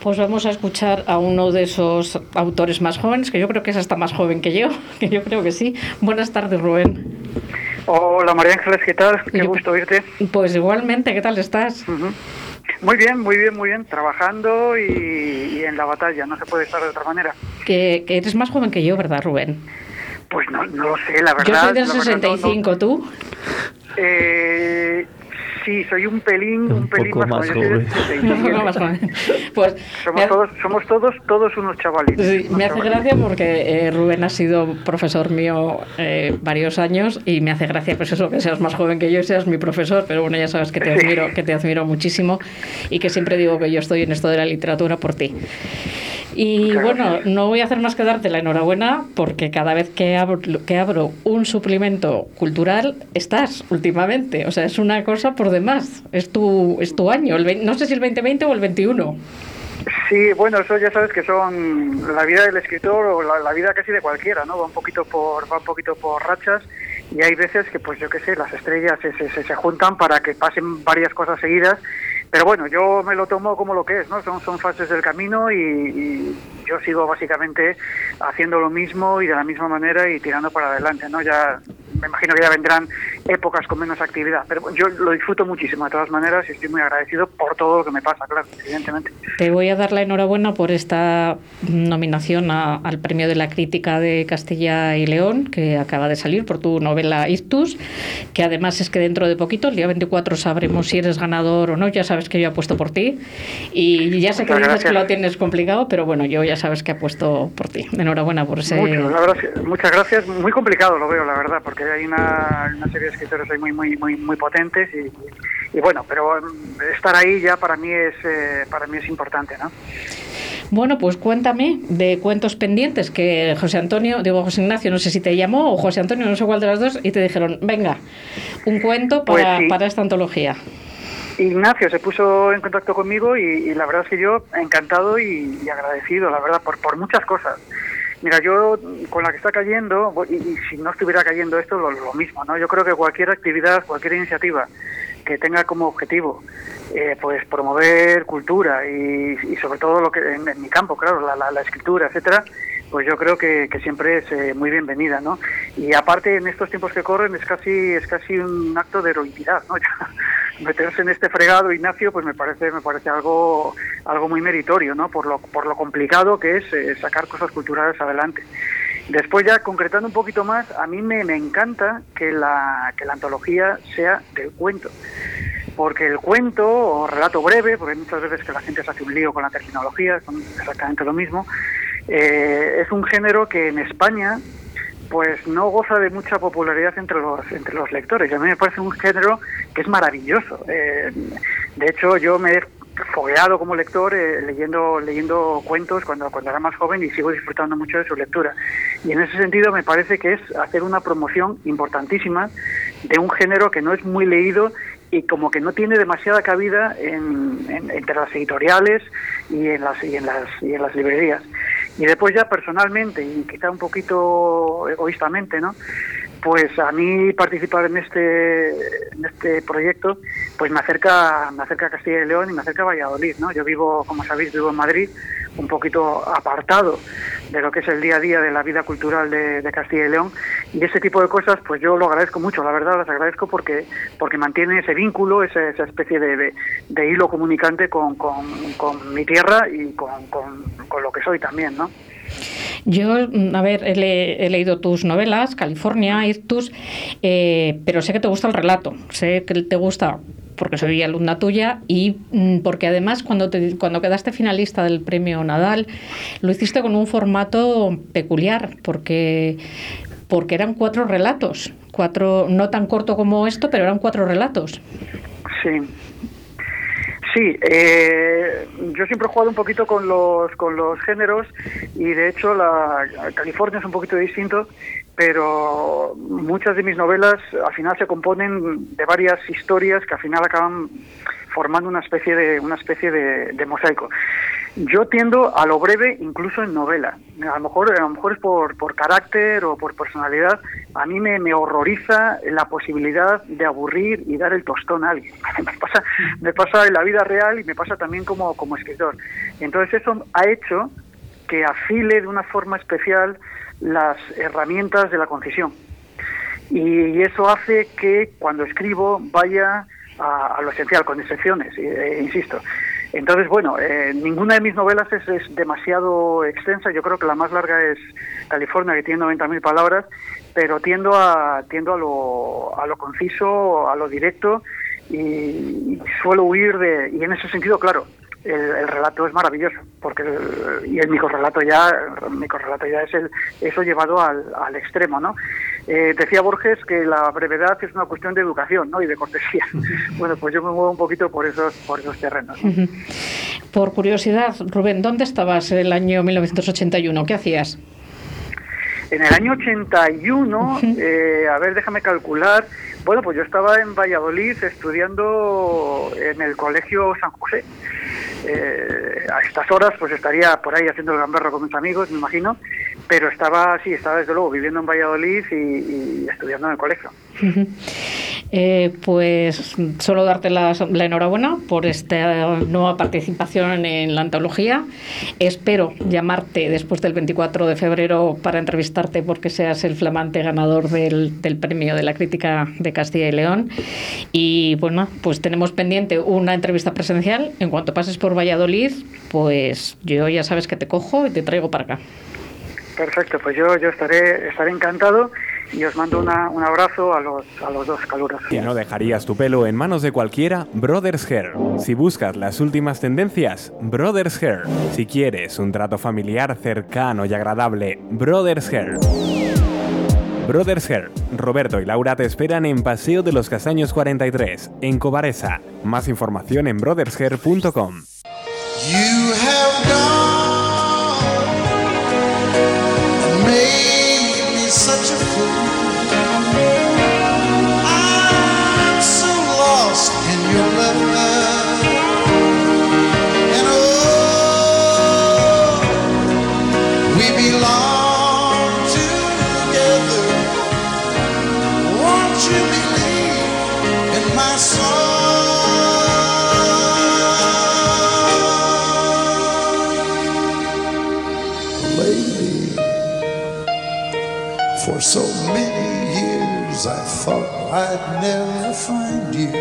Pues vamos a escuchar a uno de esos autores más jóvenes, que yo creo que es hasta más joven que yo, *laughs* que yo creo que sí. Buenas tardes, Rubén. Hola María Ángeles, ¿qué tal? Qué gusto oírte. Pues igualmente, ¿qué tal estás? Muy bien, muy bien, muy bien. Trabajando y, y en la batalla, no se puede estar de otra manera. Que, que eres más joven que yo, ¿verdad, Rubén? Pues no, no lo sé, la verdad. Yo soy del la verdad, no- no- 65, ¿tú? Eh, sí, soy un pelín, un, pelín poco más, más joven. Yo soy del 67. Un poco más joven. Pues Somos todos, somos todos, todos unos chavalitos. Sí, unos me hace chavalitos. gracia porque eh, Rubén ha sido profesor mío eh, varios años y me hace gracia pues eso que seas más joven que yo y seas mi profesor, pero bueno, ya sabes que te admiro, que te admiro muchísimo y que siempre digo que yo estoy en esto de la literatura por ti. Y bueno, no voy a hacer más que darte la enhorabuena porque cada vez que abro, que abro un suplemento cultural estás últimamente. O sea, es una cosa por demás. Es tu, es tu año. El vein- no sé si el 2020 o el 21. Sí, bueno, eso ya sabes que son la vida del escritor o la, la vida casi de cualquiera, ¿no? Va un poquito por, va un poquito por rachas y hay veces que, pues yo qué sé, las estrellas se, se- se juntan para que pasen varias cosas seguidas. Pero bueno, yo me lo tomo como lo que es, ¿no? Son, son fases del camino y, y yo sigo básicamente haciendo lo mismo y de la misma manera y tirando para adelante, ¿no? Ya me imagino que ya vendrán épocas con menos actividad, pero yo lo disfruto muchísimo de todas maneras y estoy muy agradecido por todo lo que me pasa, claro, evidentemente. Te voy a dar la enhorabuena por esta nominación a- al Premio de la Crítica de Castilla y León, que acaba de salir por tu novela Ictus, que además es que dentro de poquito, el día 24, sabremos si eres ganador o no. Ya sabes que yo apuesto por ti. Y ya sé que Muchas dices gracias. que lo tienes complicado, pero bueno, yo ya sabes que apuesto por ti. Enhorabuena por ese. Mucho, la verdad, muchas gracias. Muy complicado lo veo, la verdad, porque hay una, una serie de escritores ahí muy, muy, muy, muy potentes y, y bueno, pero mm, estar ahí ya para mí es, eh, para mí es importante, ¿no? Bueno, pues cuéntame de cuentos pendientes que José Antonio, digo José Ignacio, no sé si te llamó o José Antonio, no sé cuál de las dos, y te dijeron, venga, un cuento Pues para, sí. para esta antología. Ignacio se puso en contacto conmigo y, y la verdad es que yo encantado y, y agradecido, la verdad, por, por muchas cosas. Mira, yo mm, con la que está cayendo, y, y si no estuviera cayendo esto, lo, mismo, ¿no? Yo creo que cualquier actividad, cualquier iniciativa que tenga como objetivo eh, pues promover cultura y, y sobre todo lo que en, mi campo, claro, la, escritura, etcétera, pues yo creo que, que siempre es eh, muy bienvenida, ¿no? Y aparte en estos tiempos que corren es casi es casi un acto de heroicidad, ¿no? *laughs* Meterse en este fregado, Ignacio, pues me parece me parece algo algo muy meritorio, ¿no? Por lo por lo complicado que es eh, sacar cosas culturales adelante. Después ya concretando un poquito más, a mí me, me encanta que la, que la antología sea del cuento. Porque el cuento o relato breve, porque muchas veces que la gente se hace un lío con la terminología, son exactamente lo mismo, eh, es un género que en España pues no goza de mucha popularidad entre los entre los lectores. Y a mí me parece un género que es maravilloso. Eh, de hecho, yo me he fogueado como lector eh, leyendo leyendo cuentos cuando cuando era más joven y sigo disfrutando mucho de su lectura. Y en ese sentido me parece que es hacer una promoción importantísima de un género que no es muy leído y como que no tiene demasiada cabida en- en- entre las editoriales y en las y en las y en las librerías. Y después ya personalmente y quizá un poquito egoístamente, ¿no? Pues a mí participar en este en este proyecto pues me acerca me acerca a Castilla y León y me acerca a Valladolid, ¿no? Yo vivo, como sabéis, vivo en Madrid, un poquito apartado de lo que es el día a día de la vida cultural de, Castilla y León y ese tipo de cosas pues yo lo agradezco mucho, la verdad las agradezco porque porque mantiene ese vínculo, esa especie de, de- hilo comunicante con, con- mi tierra y con, con- lo que soy también, ¿no? Yo, mm, a ver, he, le- he leído tus novelas, California, Ictus, eh, pero sé que te gusta el relato, sé que te gusta porque soy alumna tuya y mm, porque además cuando, te- cuando quedaste finalista del premio Nadal lo hiciste con un formato peculiar porque, porque eran cuatro relatos, cuatro, no tan corto como esto, pero eran cuatro relatos. Sí. Sí, eh, yo siempre he jugado un poquito con los, con los géneros y de hecho la California es un poquito distinto, pero muchas de mis novelas al final se componen de varias historias que al final acaban formando una especie de una especie de, de mosaico. Yo tiendo a lo breve incluso en novela. A lo mejor, a lo mejor es por, por carácter o por personalidad. A mí me, me horroriza la posibilidad de aburrir y dar el tostón a alguien. *laughs* Me pasa, me pasa en la vida real y me pasa también como, como escritor. Entonces eso ha hecho que afile de una forma especial las herramientas de la concisión. Y eso hace que cuando escribo vaya a, lo esencial, con excepciones, eh, insisto. Entonces, bueno, eh, ninguna de mis novelas es, es, demasiado extensa. Yo creo que la más larga es California, que tiene 90.000 palabras, pero tiendo a tiendo a lo, a lo conciso, a lo directo y, y suelo huir de... Y en ese sentido, claro, el, el, relato es maravilloso porque el, y el microrelato ya el microrelato ya es el eso llevado al, al extremo no eh, decía Borges que la brevedad es una cuestión de educación no y de cortesía. *laughs* Bueno pues yo me muevo un poquito por esos por esos terrenos. ¿no? por curiosidad Rubén dónde estabas el año 1981 qué hacías en el año 81 eh, a ver déjame calcular. Bueno pues yo estaba en Valladolid estudiando en el colegio San José. Eh, a estas horas pues estaría por ahí haciendo el gamberro con mis amigos, me imagino, pero estaba, sí, estaba desde luego viviendo en Valladolid y, estudiando en el colegio. Eh, pues solo darte la, enhorabuena por esta nueva participación en la antología. Espero llamarte después del 24 de febrero para entrevistarte porque seas el flamante ganador del, del premio de la crítica de Castilla y León. Y bueno, pues tenemos pendiente una entrevista presencial. En cuanto pases por Valladolid, pues yo ya sabes que te cojo y te traigo para acá. Perfecto, pues yo, yo estaré, estaré encantado y os mando una, un abrazo a los, a los dos calurosos. Si no dejarías tu pelo en manos de cualquiera, Brothers Hair. Si buscas las últimas tendencias, Brothers Hair. Si quieres un trato familiar cercano y agradable, Brothers Hair. Brothers Hair. Roberto y Laura te esperan en Paseo de los Castaños 43, en Cobaresa. Más información en brothershair.com. song? For so many years I thought I'd never find you.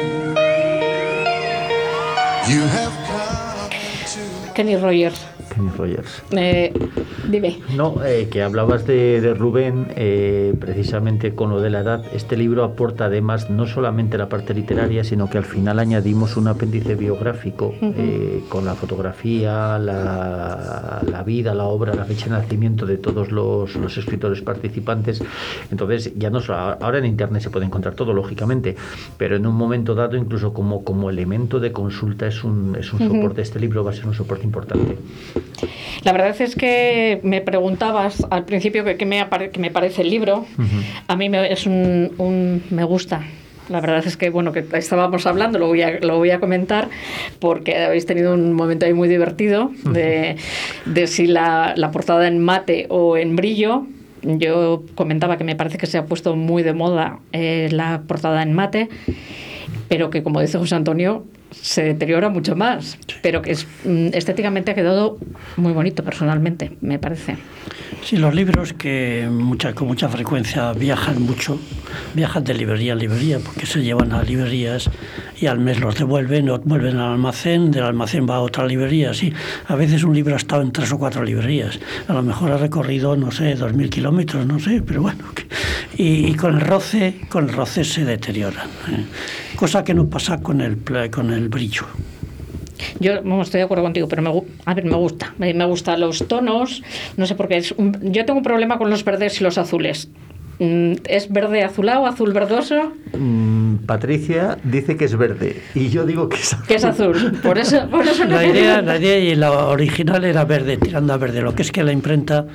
You have come to Kenny Rogers. Kenny Rogers. Eh, dime. No, eh, que hablabas de, de Rubén, eh, precisamente con lo de la edad. Este libro aporta además no solamente la parte literaria, sino que al final añadimos un apéndice biográfico uh -huh. con la fotografía, la, la, vida, la obra, la fecha de nacimiento de todos los, los escritores participantes. Entonces, ya no ahora en Internet se puede encontrar todo, lógicamente, pero en un momento dado, incluso como, como elemento de consulta, es un, es un uh -huh. soporte. Este libro va a ser un soporte importante. La verdad es que me preguntabas al principio que, que, me, que me, parece el libro. Uh -huh. A mí me, es un, un, me gusta. La verdad es que, bueno, que estábamos hablando, lo voy a, lo voy a comentar, porque habéis tenido un momento ahí muy divertido de, de si la, la portada en mate o en brillo. Yo comentaba que me parece que se ha puesto muy de moda eh, la portada en mate, pero que, como dice José Antonio, se deteriora mucho más, pero que es, mm, estéticamente ha quedado muy bonito personalmente, me parece. Sí, los libros que mucha, con mucha frecuencia viajan mucho, viajan de librería a librería, porque se llevan a librerías y al mes los devuelven, o vuelven al almacén, del almacén va a otra librería, sí. A veces un libro ha estado en tres o cuatro librerías, a lo mejor ha recorrido, no sé, dos mil kilómetros, no sé, pero bueno. Y, y, con el roce, con el roce se deterioran, ¿eh? cosa que no pasa con el, con el brillo. Yo estoy de acuerdo contigo, pero me, a ver, me gusta. Me, me gustan los tonos. No sé por qué. Es un, yo tengo un problema con los verdes y los azules ¿Es verde azulado, azul verdoso? Mm, Patricia dice que es verde y yo digo que es azul. Que es azul. Por eso, por eso no La idea, la idea y la original era verde, tirando a verde. Lo que es que la imprenta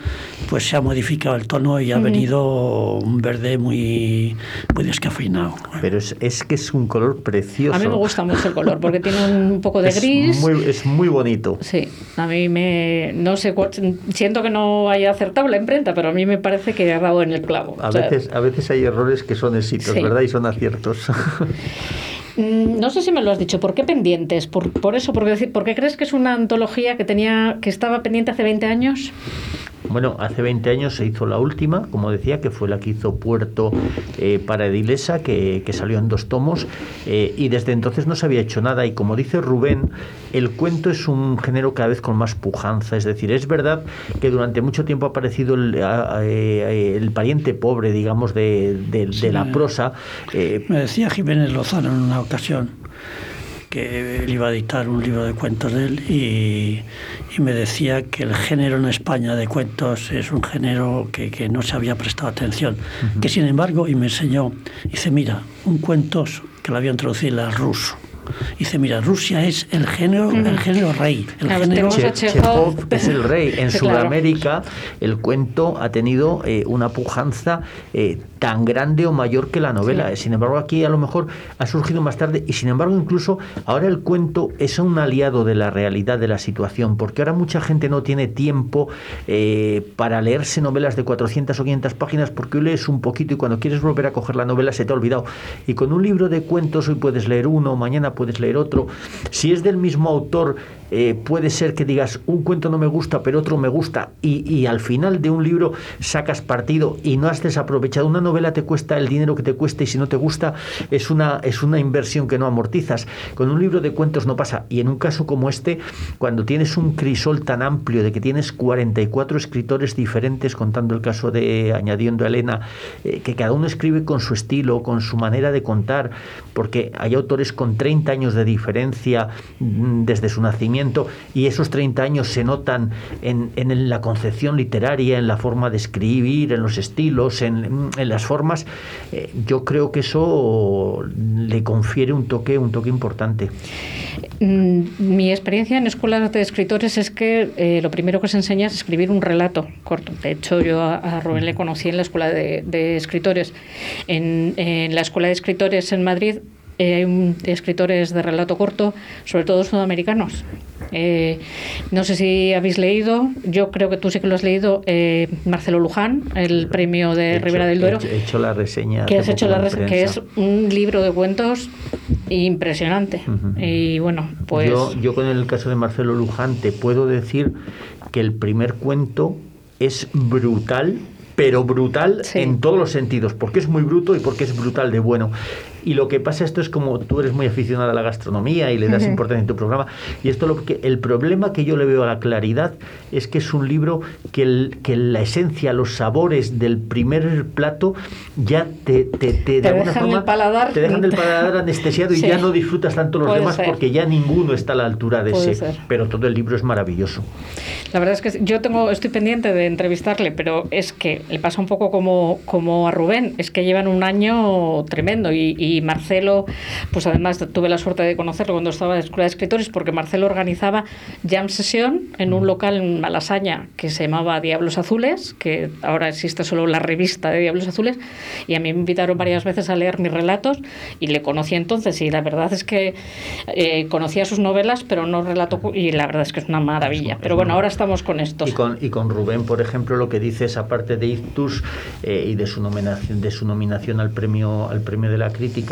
pues se ha modificado el tono y ha venido un verde muy, muy descafeinado. Pero es, es que es un color precioso. A mí me gusta mucho el color porque tiene un poco de Es gris. muy, es muy bonito. Sí, a mí me. No sé, siento que no haya acertado la imprenta, pero a mí me parece que ha dado en el clavo. A sea, veces, a veces hay errores que son éxitos, Sí. ¿verdad? Y son aciertos. *laughs* mm, no sé si me lo has dicho. ¿Por qué pendientes? ¿Por, por eso? Porque, ¿Por qué crees que es una antología que, tenía, que estaba pendiente hace 20 años? Bueno, hace 20 años se hizo la última, como decía, que fue la que hizo Puerto eh, para Edilesa, que, que salió en dos tomos, eh, y desde entonces no se había hecho nada. Y como dice Rubén, el cuento es un género cada vez con más pujanza. Es decir, es verdad que durante mucho tiempo ha aparecido el, eh, el pariente pobre, digamos, de, de- la prosa. Me decía Jiménez Lozano en una ocasión que él iba a editar un libro de cuentos de él y, y me decía que el género en España de cuentos es un género que, que no se había prestado atención. Que sin embargo, y me enseñó, dice, mira, un cuento que lo habían traducido al ruso. Dice, mira, Rusia es el género, el género rey. El Claro, género, Che- Chekhov. Es el rey. En Sí, *laughs* claro. Sudamérica el cuento ha tenido eh, una pujanza eh, tan grande o mayor que la novela. Sí. Sin embargo, aquí a lo mejor ha surgido más tarde y sin embargo incluso ahora el cuento es un aliado de la realidad de la situación, porque ahora mucha gente no tiene tiempo eh, para leerse novelas de 400 o 500 páginas porque hoy lees un poquito y cuando quieres volver a coger la novela se te ha olvidado. Y con un libro de cuentos hoy puedes leer uno, mañana puedes leer otro. Si es del mismo autor, eh, puede ser que digas un cuento no me gusta, pero otro me gusta, y, al final de un libro sacas partido y no has desaprovechado. Una novela te cuesta el dinero que te cuesta y si no te gusta es una, es una inversión que no amortizas. Con un libro de cuentos no pasa. Y en un caso como este, cuando tienes un crisol tan amplio de que tienes 44 escritores diferentes, contando el caso de, añadiendo a Elena, eh, que cada uno escribe con su estilo, con su manera de contar, porque hay autores con 30 años de diferencia mm, desde su nacimiento y esos 30 años se notan en, en la concepción literaria, en la forma de escribir, en los estilos, en, en las formas. Eh, yo creo que eso le confiere un toque, un toque importante. Mm, Mi experiencia en escuelas de escritores es que eh, lo primero que se enseña es escribir un relato corto. De hecho, yo a, a Rubén le conocí en la escuela de, de escritores. En, en la escuela de escritores en Madrid eh, hay un- escritores de relato corto, sobre todo sudamericanos. Eh, no sé si habéis leído, yo creo que tú sí que lo has leído, eh, Marcelo Luján, el premio de He hecho- Ribera del Duero. He hecho, he hecho la reseña. que has hecho la en res- que es un libro de cuentos impresionante y bueno pues Yo, yo con el caso de Marcelo Luján te puedo decir que el primer cuento es brutal, pero brutal en todos los sentidos, porque es muy bruto y porque es brutal de bueno. Y lo que pasa esto es como tú eres muy aficionada a la gastronomía y le das importancia en tu programa. Y esto lo que el problema que yo le veo a la claridad es que es un libro que, el- que la esencia, los sabores del primer plato ya te, te, te, de Te alguna dejan forma el paladar- te dejan el paladar anestesiado y *laughs* ya no disfrutas tanto los Puede demás ser. porque ya ninguno está a la altura de Puede ese. ser. Pero todo el libro es maravilloso. la verdad es que yo tengo estoy pendiente de entrevistarle pero es que le pasa un poco como como a Rubén es que llevan un año tremendo y, y Marcelo pues además tuve la suerte de conocerlo cuando estaba en la escuela de escritores porque Marcelo organizaba jam sesión en un local en Malasaña que se llamaba Diablos Azules que ahora existe solo la revista de Diablos Azules y a mí me invitaron varias veces a leer mis relatos y le conocí entonces y la verdad es que eh, conocía sus novelas pero no relato y la verdad es que es una maravilla pero bueno ahora estamos con estos Y con, y con Rubén, por ejemplo, lo que dice esa parte de Ictus eh, y de su nominación, de su nominación al premio, al premio de la crítica.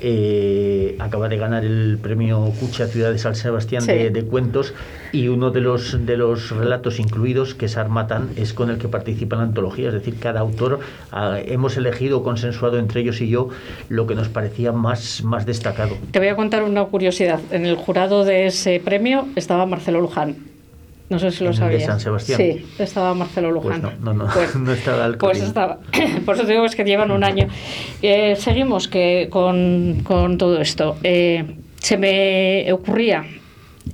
Eh, acaba de ganar el premio Cucha Ciudad de San Sebastián Sí. de, de cuentos y uno de los de los relatos incluidos que es Armatan es con el que participa en la antología. Es decir cada autor ah, hemos elegido consensuado entre ellos y yo lo que nos parecía más más destacado. Te voy a contar una curiosidad. En el jurado de ese premio estaba Marcelo Luján no sé si lo ¿En el de sabías San Sebastián? sí estaba Marcelo Luján pues no no no, Pues- *laughs* no estaba al Pues estaba. *laughs* Por eso digo es que llevan un año. Eh, seguimos que con, con todo esto. Eh, se me ocurría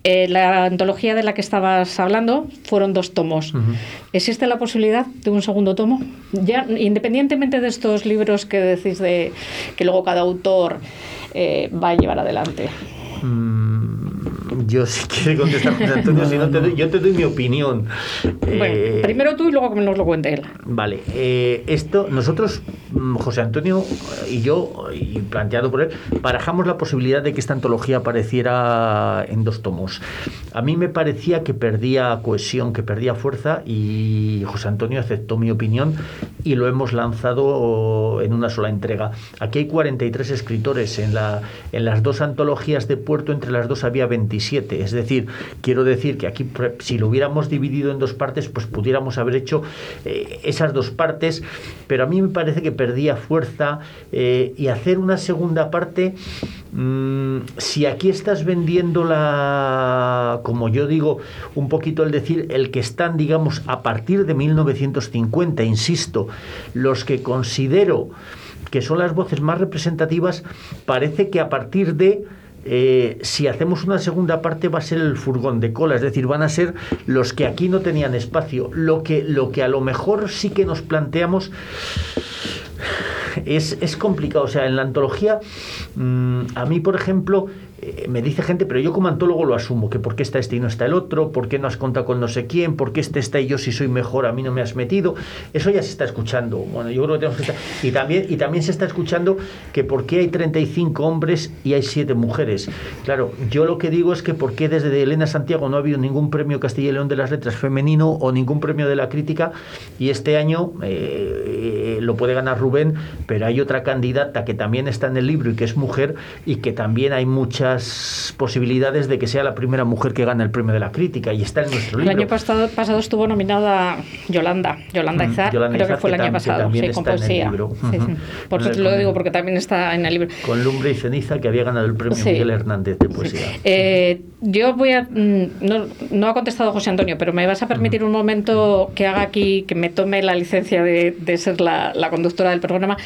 Eh, la antología de la que estabas hablando fueron dos tomos. ¿Existe la posibilidad de un segundo tomo? Ya, independientemente de estos libros que decís de que luego cada autor eh, va a llevar adelante. Mm, yo si *laughs* quiere contestar José Antonio, *laughs* si no te doy- yo te doy mi opinión. Bueno, Eh, primero tú y luego nos lo cuente él. Vale, eh, esto nosotros, mm, José Antonio y yo, y planteado por él, barajamos la posibilidad de que esta antología apareciera en dos tomos. A mí me parecía que perdía cohesión, que perdía fuerza y José Antonio aceptó mi opinión y lo hemos lanzado en una sola entrega. Aquí hay 43 escritores, en, la, en las dos antologías de Puerto, entre las dos había 27. Es decir, quiero decir que aquí, si lo hubiéramos dividido en dos partes, pues pudiéramos haber hecho eh, esas dos partes, pero a mí me parece que perdía fuerza eh, y hacer una segunda parte, mm, si aquí estás vendiendo la, como yo digo, un poquito el decir, el que están, digamos, a partir de 1950, insisto, los que considero que son las voces más representativas, parece que a partir de eh, si hacemos una segunda parte va a ser el furgón de cola, es decir, van a ser los que aquí no tenían espacio. Lo que, lo que a lo mejor sí que nos planteamos es, es complicado. O sea, en la antología, mm, a mí, por ejemplo, eh, me dice gente, pero yo como antólogo lo asumo, que por qué está este y no está el otro, por qué no has contado con no sé quién, por qué este está y yo si soy mejor, a mí no me has metido. Eso ya se está escuchando. Bueno, yo creo que tenemos que. Y también, y también se está escuchando que por qué hay 35 hombres y hay 7 mujeres. Claro, yo lo que digo es que por qué desde Elena Santiago no ha habido ningún premio Castilla y León de las Letras femenino o ningún premio de la crítica y este año eh, lo puede ganar Rubén, pero hay otra candidata que también está en el libro y que es mujer y que también hay muchas posibilidades de que sea la primera mujer que gane el premio de la crítica y está en nuestro El libro. año pasado, pasado estuvo nominada Yolanda, Yolanda Mm, Izar, Yolanda creo que Izar, fue el que año que pasado, sí, con el poesía. Sí, sí. Por eso te el- lo digo, porque también está en el libro. Con Lumbre y Ceniza, que había ganado el premio. Miguel Hernández de poesía. Eh, yo voy a. mm, No, no ha contestado José Antonio, pero me vas a permitir un momento que haga aquí, que me tome la licencia de, de ser la, la conductora del programa.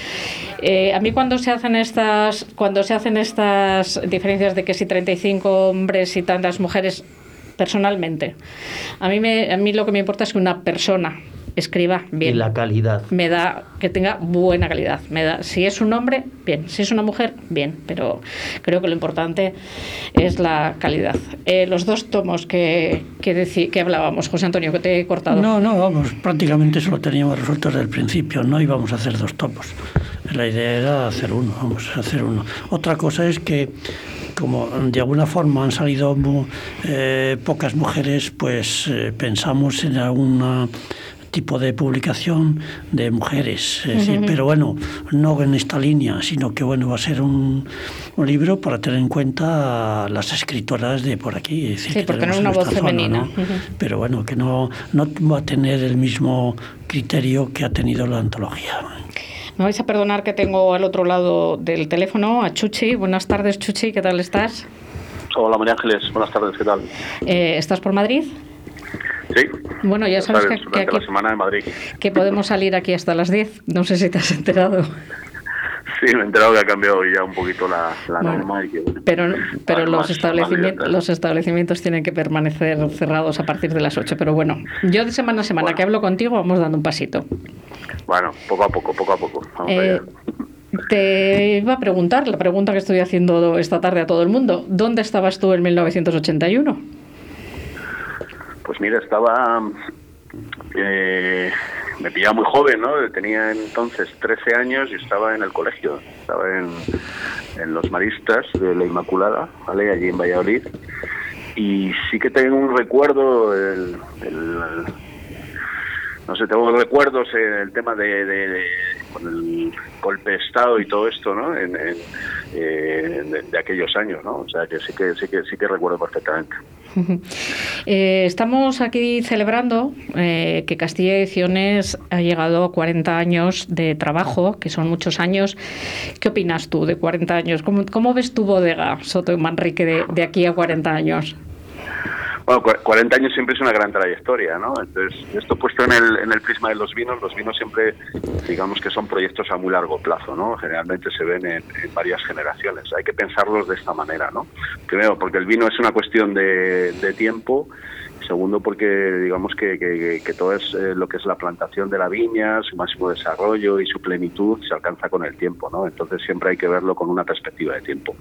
Eh, a mí, cuando se hacen estas cuando se hacen estas diferencias de que si 35 hombres y tantas mujeres, personalmente, a mí, me, a mí lo que me importa es que una persona escriba bien Y la calidad. me da que tenga buena calidad. Me da, si es un hombre, bien. Si es una mujer, bien. Pero creo que lo importante es la calidad. Eh, los dos tomos que, que, deci- que hablábamos, José Antonio, que te he cortado. No, no, vamos, prácticamente eso lo teníamos resuelto desde el principio, no íbamos a hacer dos tomos. La idea era hacer uno, vamos a hacer uno. Otra cosa es que como de alguna forma han salido eh, pocas mujeres, pues eh, pensamos en algún tipo de publicación de mujeres. Es decir, pero bueno, no en esta línea, sino que bueno, va a ser un, un libro para tener en cuenta a las escritoras de por aquí. es decir, Sí, por tener una voz zona, femenina. pero bueno, que no, no va a tener el mismo criterio que ha tenido la antología. Me vais a perdonar que tengo al otro lado del teléfono a Chuchi. Buenas tardes, Chuchi, ¿qué tal estás? Hola María Ángeles, buenas tardes, ¿qué tal? Eh, ¿Estás por Madrid? Sí, Bueno, ya sabes que, aquí la semana en Madrid. que podemos salir aquí hasta las 10. No sé si te has enterado. Sí, me he enterado que ha cambiado ya un poquito la, la Bueno. norma y que Pero, pero los, establecimientos, más los establecimientos tienen que permanecer cerrados a partir de las 8. Pero bueno, yo de semana a semana que hablo contigo vamos dando un pasito. bueno, poco a poco, poco a poco. Vamos Eh, te iba a preguntar, la pregunta que estoy haciendo esta tarde a todo el mundo. ¿Dónde estabas tú en 1981? Pues mira, estaba. Eh, me pillaba muy joven, ¿no? Tenía entonces 13 años y estaba en el colegio. Estaba en, en los Maristas de la Inmaculada, ¿vale? Allí en Valladolid. Y sí que tengo un recuerdo, el, no sé, tengo recuerdos en el tema de- con el golpe de Estado y todo esto, ¿no? En, eh, de, aquellos años, ¿no? O sea que sí que sí que sí que recuerdo perfectamente. *laughs* Eh, estamos aquí celebrando eh, que Castilla Ediciones ha llegado a 40 años de trabajo, que son muchos años. ¿Qué opinas tú de 40 años? ¿Cómo, ves tu bodega, Soto y Manrique, de, de aquí a 40 años? Bueno, 40 años siempre es una gran trayectoria, ¿no? Entonces, esto puesto en el, en el prisma de los vinos, los vinos siempre, digamos que son proyectos a muy largo plazo, ¿no? Generalmente se ven en, varias generaciones. Hay que pensarlos de esta manera, ¿no? Primero, porque el vino es una cuestión de, de tiempo Segundo, porque digamos que, todo es eh, lo que es la plantación de la viña, su máximo desarrollo y su plenitud se alcanza con el tiempo, ¿no? Entonces siempre hay que verlo con una perspectiva de tiempo.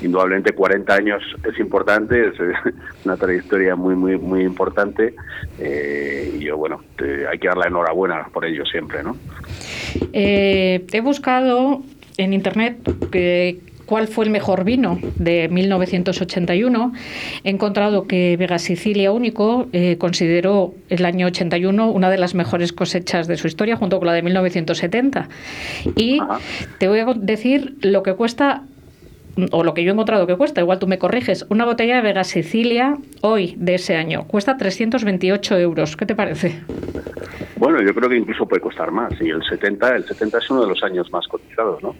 Indudablemente 40 años es importante, es *laughs* una trayectoria muy, muy, muy importante eh, y yo, bueno, hay que dar la enhorabuena por ello siempre, ¿no? Eh, he buscado en internet que cuál fue el mejor vino de 1981, he encontrado que Vega Sicilia Único eh, consideró el año 81 una de las mejores cosechas de su historia, junto con la de 1970. Y te voy a decir lo que cuesta o lo que yo he encontrado que cuesta, igual tú me corriges, una botella de Vega Sicilia hoy de ese año cuesta 328 euros. ¿Qué te parece? Bueno, yo creo que incluso puede costar más. Y el 70, el 70 es uno de los años más cotizados, ¿no?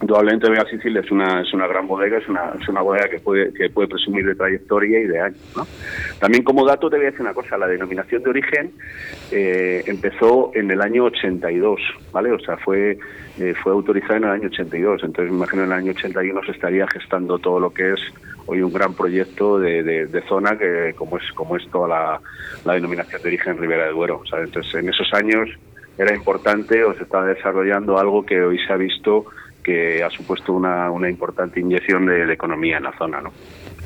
Indudablemente Vega Sicilia es una, es una gran bodega, es una, es una bodega que puede, que puede presumir de trayectoria y de años. ¿no? También como dato te voy a decir una cosa, la denominación de origen eh, empezó en el año 82, ¿vale? O sea, fue, eh, fue autorizada en el año 82, entonces me imagino en el año 81 se estaría gestando todo lo que es hoy un gran proyecto de, de, zona que como es, como es toda la, la denominación de origen Ribera de Duero. Entonces en esos años era importante o se estaba desarrollando algo que hoy se ha visto que ha supuesto una, una importante inyección de, de economía en la zona. ¿no?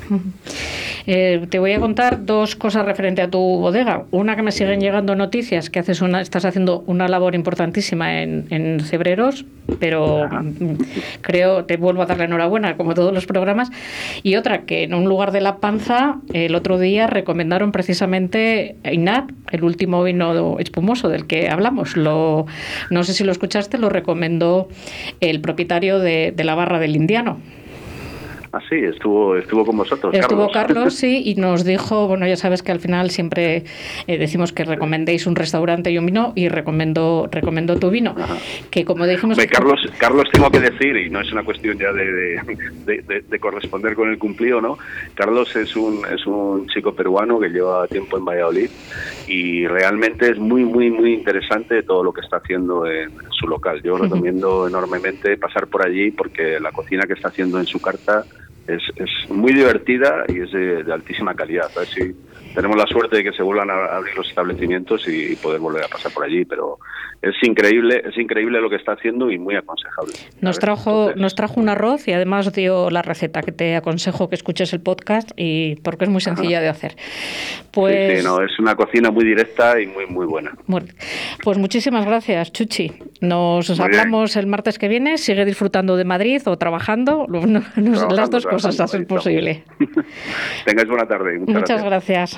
*laughs* Eh, te voy a contar dos cosas referente a tu bodega. Una que me siguen llegando noticias, que haces una, estás haciendo una labor importantísima en, en Cebreros, pero mm, creo, te vuelvo a dar la enhorabuena, como todos los programas. Y otra, que en un lugar de La Panza, el otro día recomendaron precisamente Inat, el último vino espumoso del que hablamos. Lo, no sé si lo escuchaste, lo recomendó el propietario de, de la barra del Indiano. Ah, sí, estuvo, estuvo con vosotros. Estuvo Carlos. *laughs* sí, y nos dijo, bueno, ya sabes que al final siempre eh, decimos que recomendéis un restaurante y un vino, y recomendó, recomendó tu vino. Que como dijimos. Carlos, Carlos, tengo que decir, y no es una cuestión ya de, de, corresponder con el cumplido, ¿no? Carlos es un, es un chico peruano que lleva tiempo en Valladolid y realmente es muy, muy, muy interesante todo lo que está haciendo en su local. Yo recomiendo enormemente pasar por allí porque la cocina que está haciendo en su carta es, es muy divertida y es de, altísima calidad. A ver si tenemos la suerte de que se vuelvan a abrir los establecimientos y poder volver a pasar por allí, pero es increíble, es increíble lo que está haciendo y muy aconsejable. Nos trajo, nos trajo un arroz y además dio la receta que te aconsejo que escuches el podcast y porque es muy sencilla de hacer. *laughs* Pues sí, no, es una cocina muy directa y muy muy buena. Pues muchísimas gracias, Chuchi. Nos hablamos el martes que viene. Sigue disfrutando de Madrid o trabajando. *laughs* las dos cosas hacen posible. *laughs* Tengáis buena tarde. Muchas, gracias.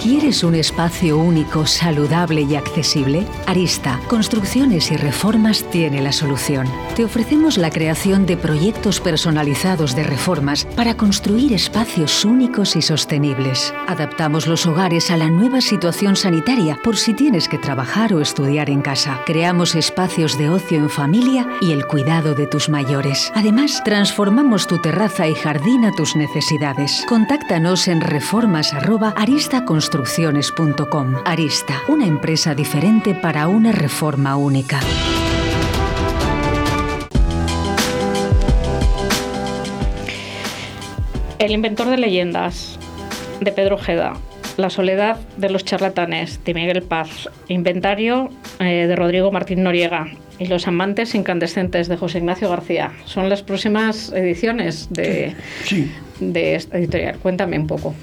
¿Quieres un espacio único, saludable y accesible? Arista, Construcciones y Reformas tiene la solución. Te ofrecemos la creación de proyectos personalizados de reformas para construir espacios únicos y sostenibles. Adaptamos los hogares a la nueva situación sanitaria por si tienes que trabajar o estudiar en casa. Creamos espacios de ocio en familia y el cuidado de tus mayores. Además, transformamos tu terraza y jardín a tus necesidades. Contáctanos en reformas@arista construcciones.com. Arista, una empresa diferente para una reforma única. El inventor de leyendas, de Pedro Ojeda. La soledad de los charlatanes, de Miguel Paz. Inventario eh, de Rodrigo Martín Noriega. Y Los amantes incandescentes de José Ignacio García. Son las próximas ediciones de, sí de esta editorial. Cuéntame un poco.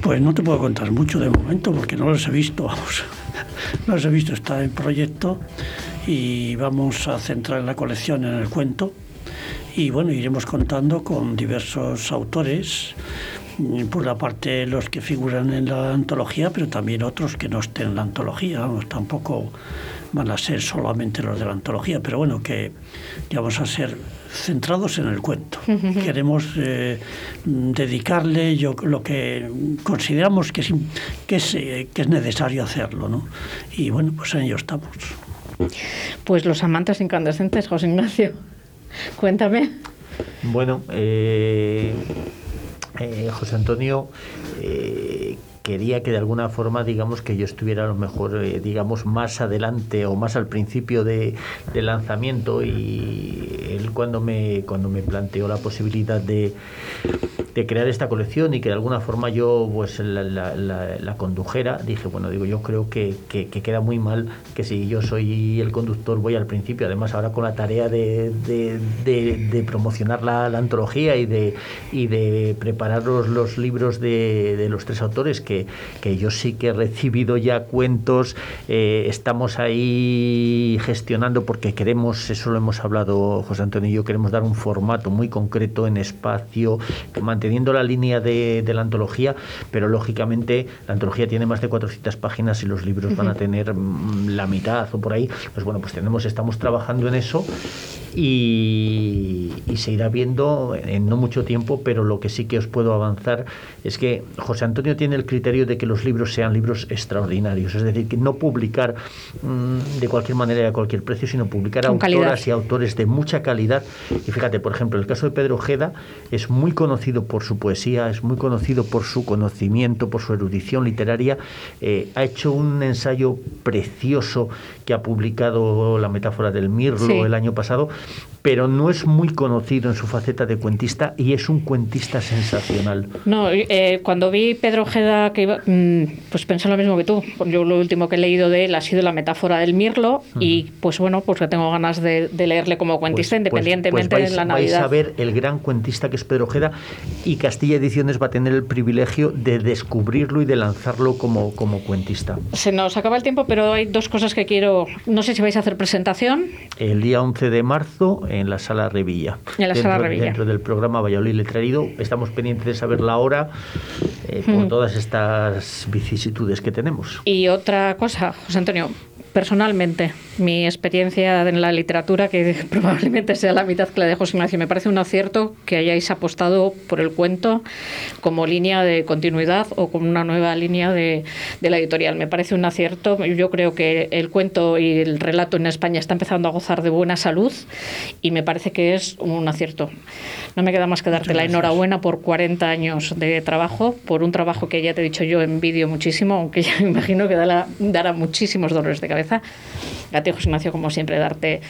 Pues no te puedo contar mucho de momento porque no los he visto, vamos. No *laughs* los he visto, está en proyecto y vamos a centrar la colección en el cuento. Y bueno, iremos contando con diversos autores, por la parte los que figuran en la antología, pero también otros que no estén en la antología. Vamos, tampoco van a ser solamente los de la antología, pero bueno, que ya vamos a ser centrados en el cuento. Queremos eh, dedicarle yo lo que consideramos que es, que es, eh, que es necesario hacerlo, ¿no? Y bueno, pues en ello estamos. Pues los amantes incandescentes, José Ignacio, cuéntame. Bueno, eh, José Antonio quería que de alguna forma, digamos, que yo estuviera a lo mejor, eh, digamos, más adelante o más al principio de, del lanzamiento y él cuando me, cuando me planteó la posibilidad de, de crear esta colección y que de alguna forma yo pues la, condujera, dije, bueno, digo, yo creo que, que- que queda muy mal que si yo soy el conductor voy al principio, además ahora con la tarea de, de- promocionar la, antología y de, y de preparar los, libros de, los tres autores, que, que yo sí que he recibido ya cuentos, eh, estamos ahí gestionando porque queremos, eso lo hemos hablado José Antonio y yo, queremos dar un formato muy concreto en espacio, que manteniendo la línea de, de la antología, pero lógicamente la antología tiene más de 400 páginas y los libros van a tener mm, la mitad o por ahí. Pues bueno, pues tenemos, estamos trabajando en eso y, y se irá viendo en no mucho tiempo, pero lo que sí que os puedo avanzar es que José Antonio tiene el criterio de que los libros sean libros extraordinarios, es decir, que no publicar mm, de cualquier manera y a cualquier precio, sino publicar a calidad. autoras y autores de mucha calidad. Y fíjate, por ejemplo, el caso de Pedro Ojeda es muy conocido por su poesía, es muy conocido por su conocimiento, por su erudición literaria. Eh, ha hecho un ensayo precioso que ha publicado La metáfora del mirlo Sí. el año pasado, pero no es muy conocido en su faceta de cuentista y es un cuentista sensacional. No, eh, cuando vi Pedro Ojeda, que iba, mm, pues pensé lo mismo que tú. Yo lo último que he leído de él ha sido la metáfora del mirlo y pues bueno, pues que tengo ganas de, de leerle como cuentista independientemente Pues vais, de la vais Navidad. a ver el gran cuentista que es Pedro Ojeda y Castilla Ediciones va a tener el privilegio de descubrirlo y de lanzarlo como, como cuentista. Se nos acaba el tiempo, pero hay dos cosas que quiero. No sé si vais a hacer presentación. El día 11 de marzo en la sala Revilla. En la dentro, sala Revilla. Dentro del programa Valladolid Letrerido. Estamos pendientes de saber la hora eh, por Mm. todas estas vicisitudes que tenemos. Y otra cosa, José Antonio, personalmente, mi experiencia en la literatura, que *laughs* probablemente sea la mitad que la de José Ignacio, me parece un acierto que hayáis apostado por el cuento como línea de continuidad o como una nueva línea de, de la editorial. Me parece un acierto. Yo creo que el cuento y el relato en España está empezando a gozar de buena salud y me parece que es un acierto. No me queda más que darte la enhorabuena por 40 años de trabajo, por un trabajo que ya te he dicho yo envidio muchísimo, aunque ya me *laughs* imagino que dará, dará muchísimos dolores de cabeza. A ti, José Ignacio, como siempre, darte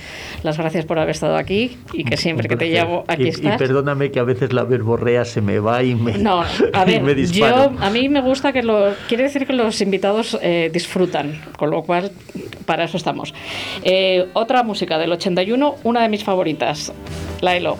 las gracias por haber estado aquí y que siempre que te llamo aquí y, y estás. perdóname que a veces la verborrea se me va y me, No, a *laughs* y ver, me yo, a mí me gusta que lo... Quiere decir que los invitados eh, disfrutan, con lo cual para eso estamos. Eh, otra música del 81, una de mis favoritas, Laelo.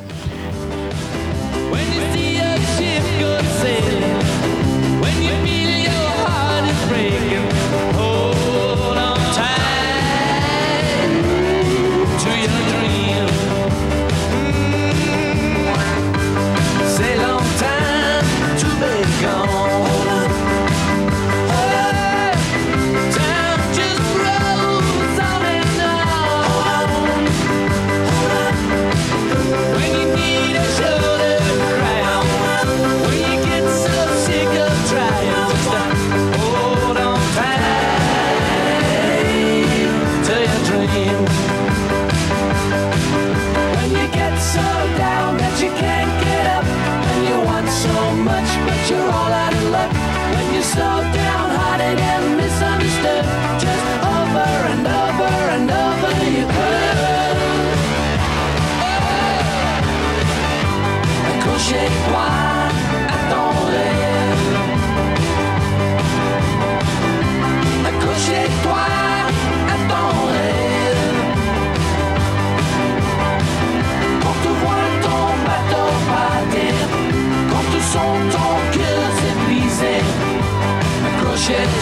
shit.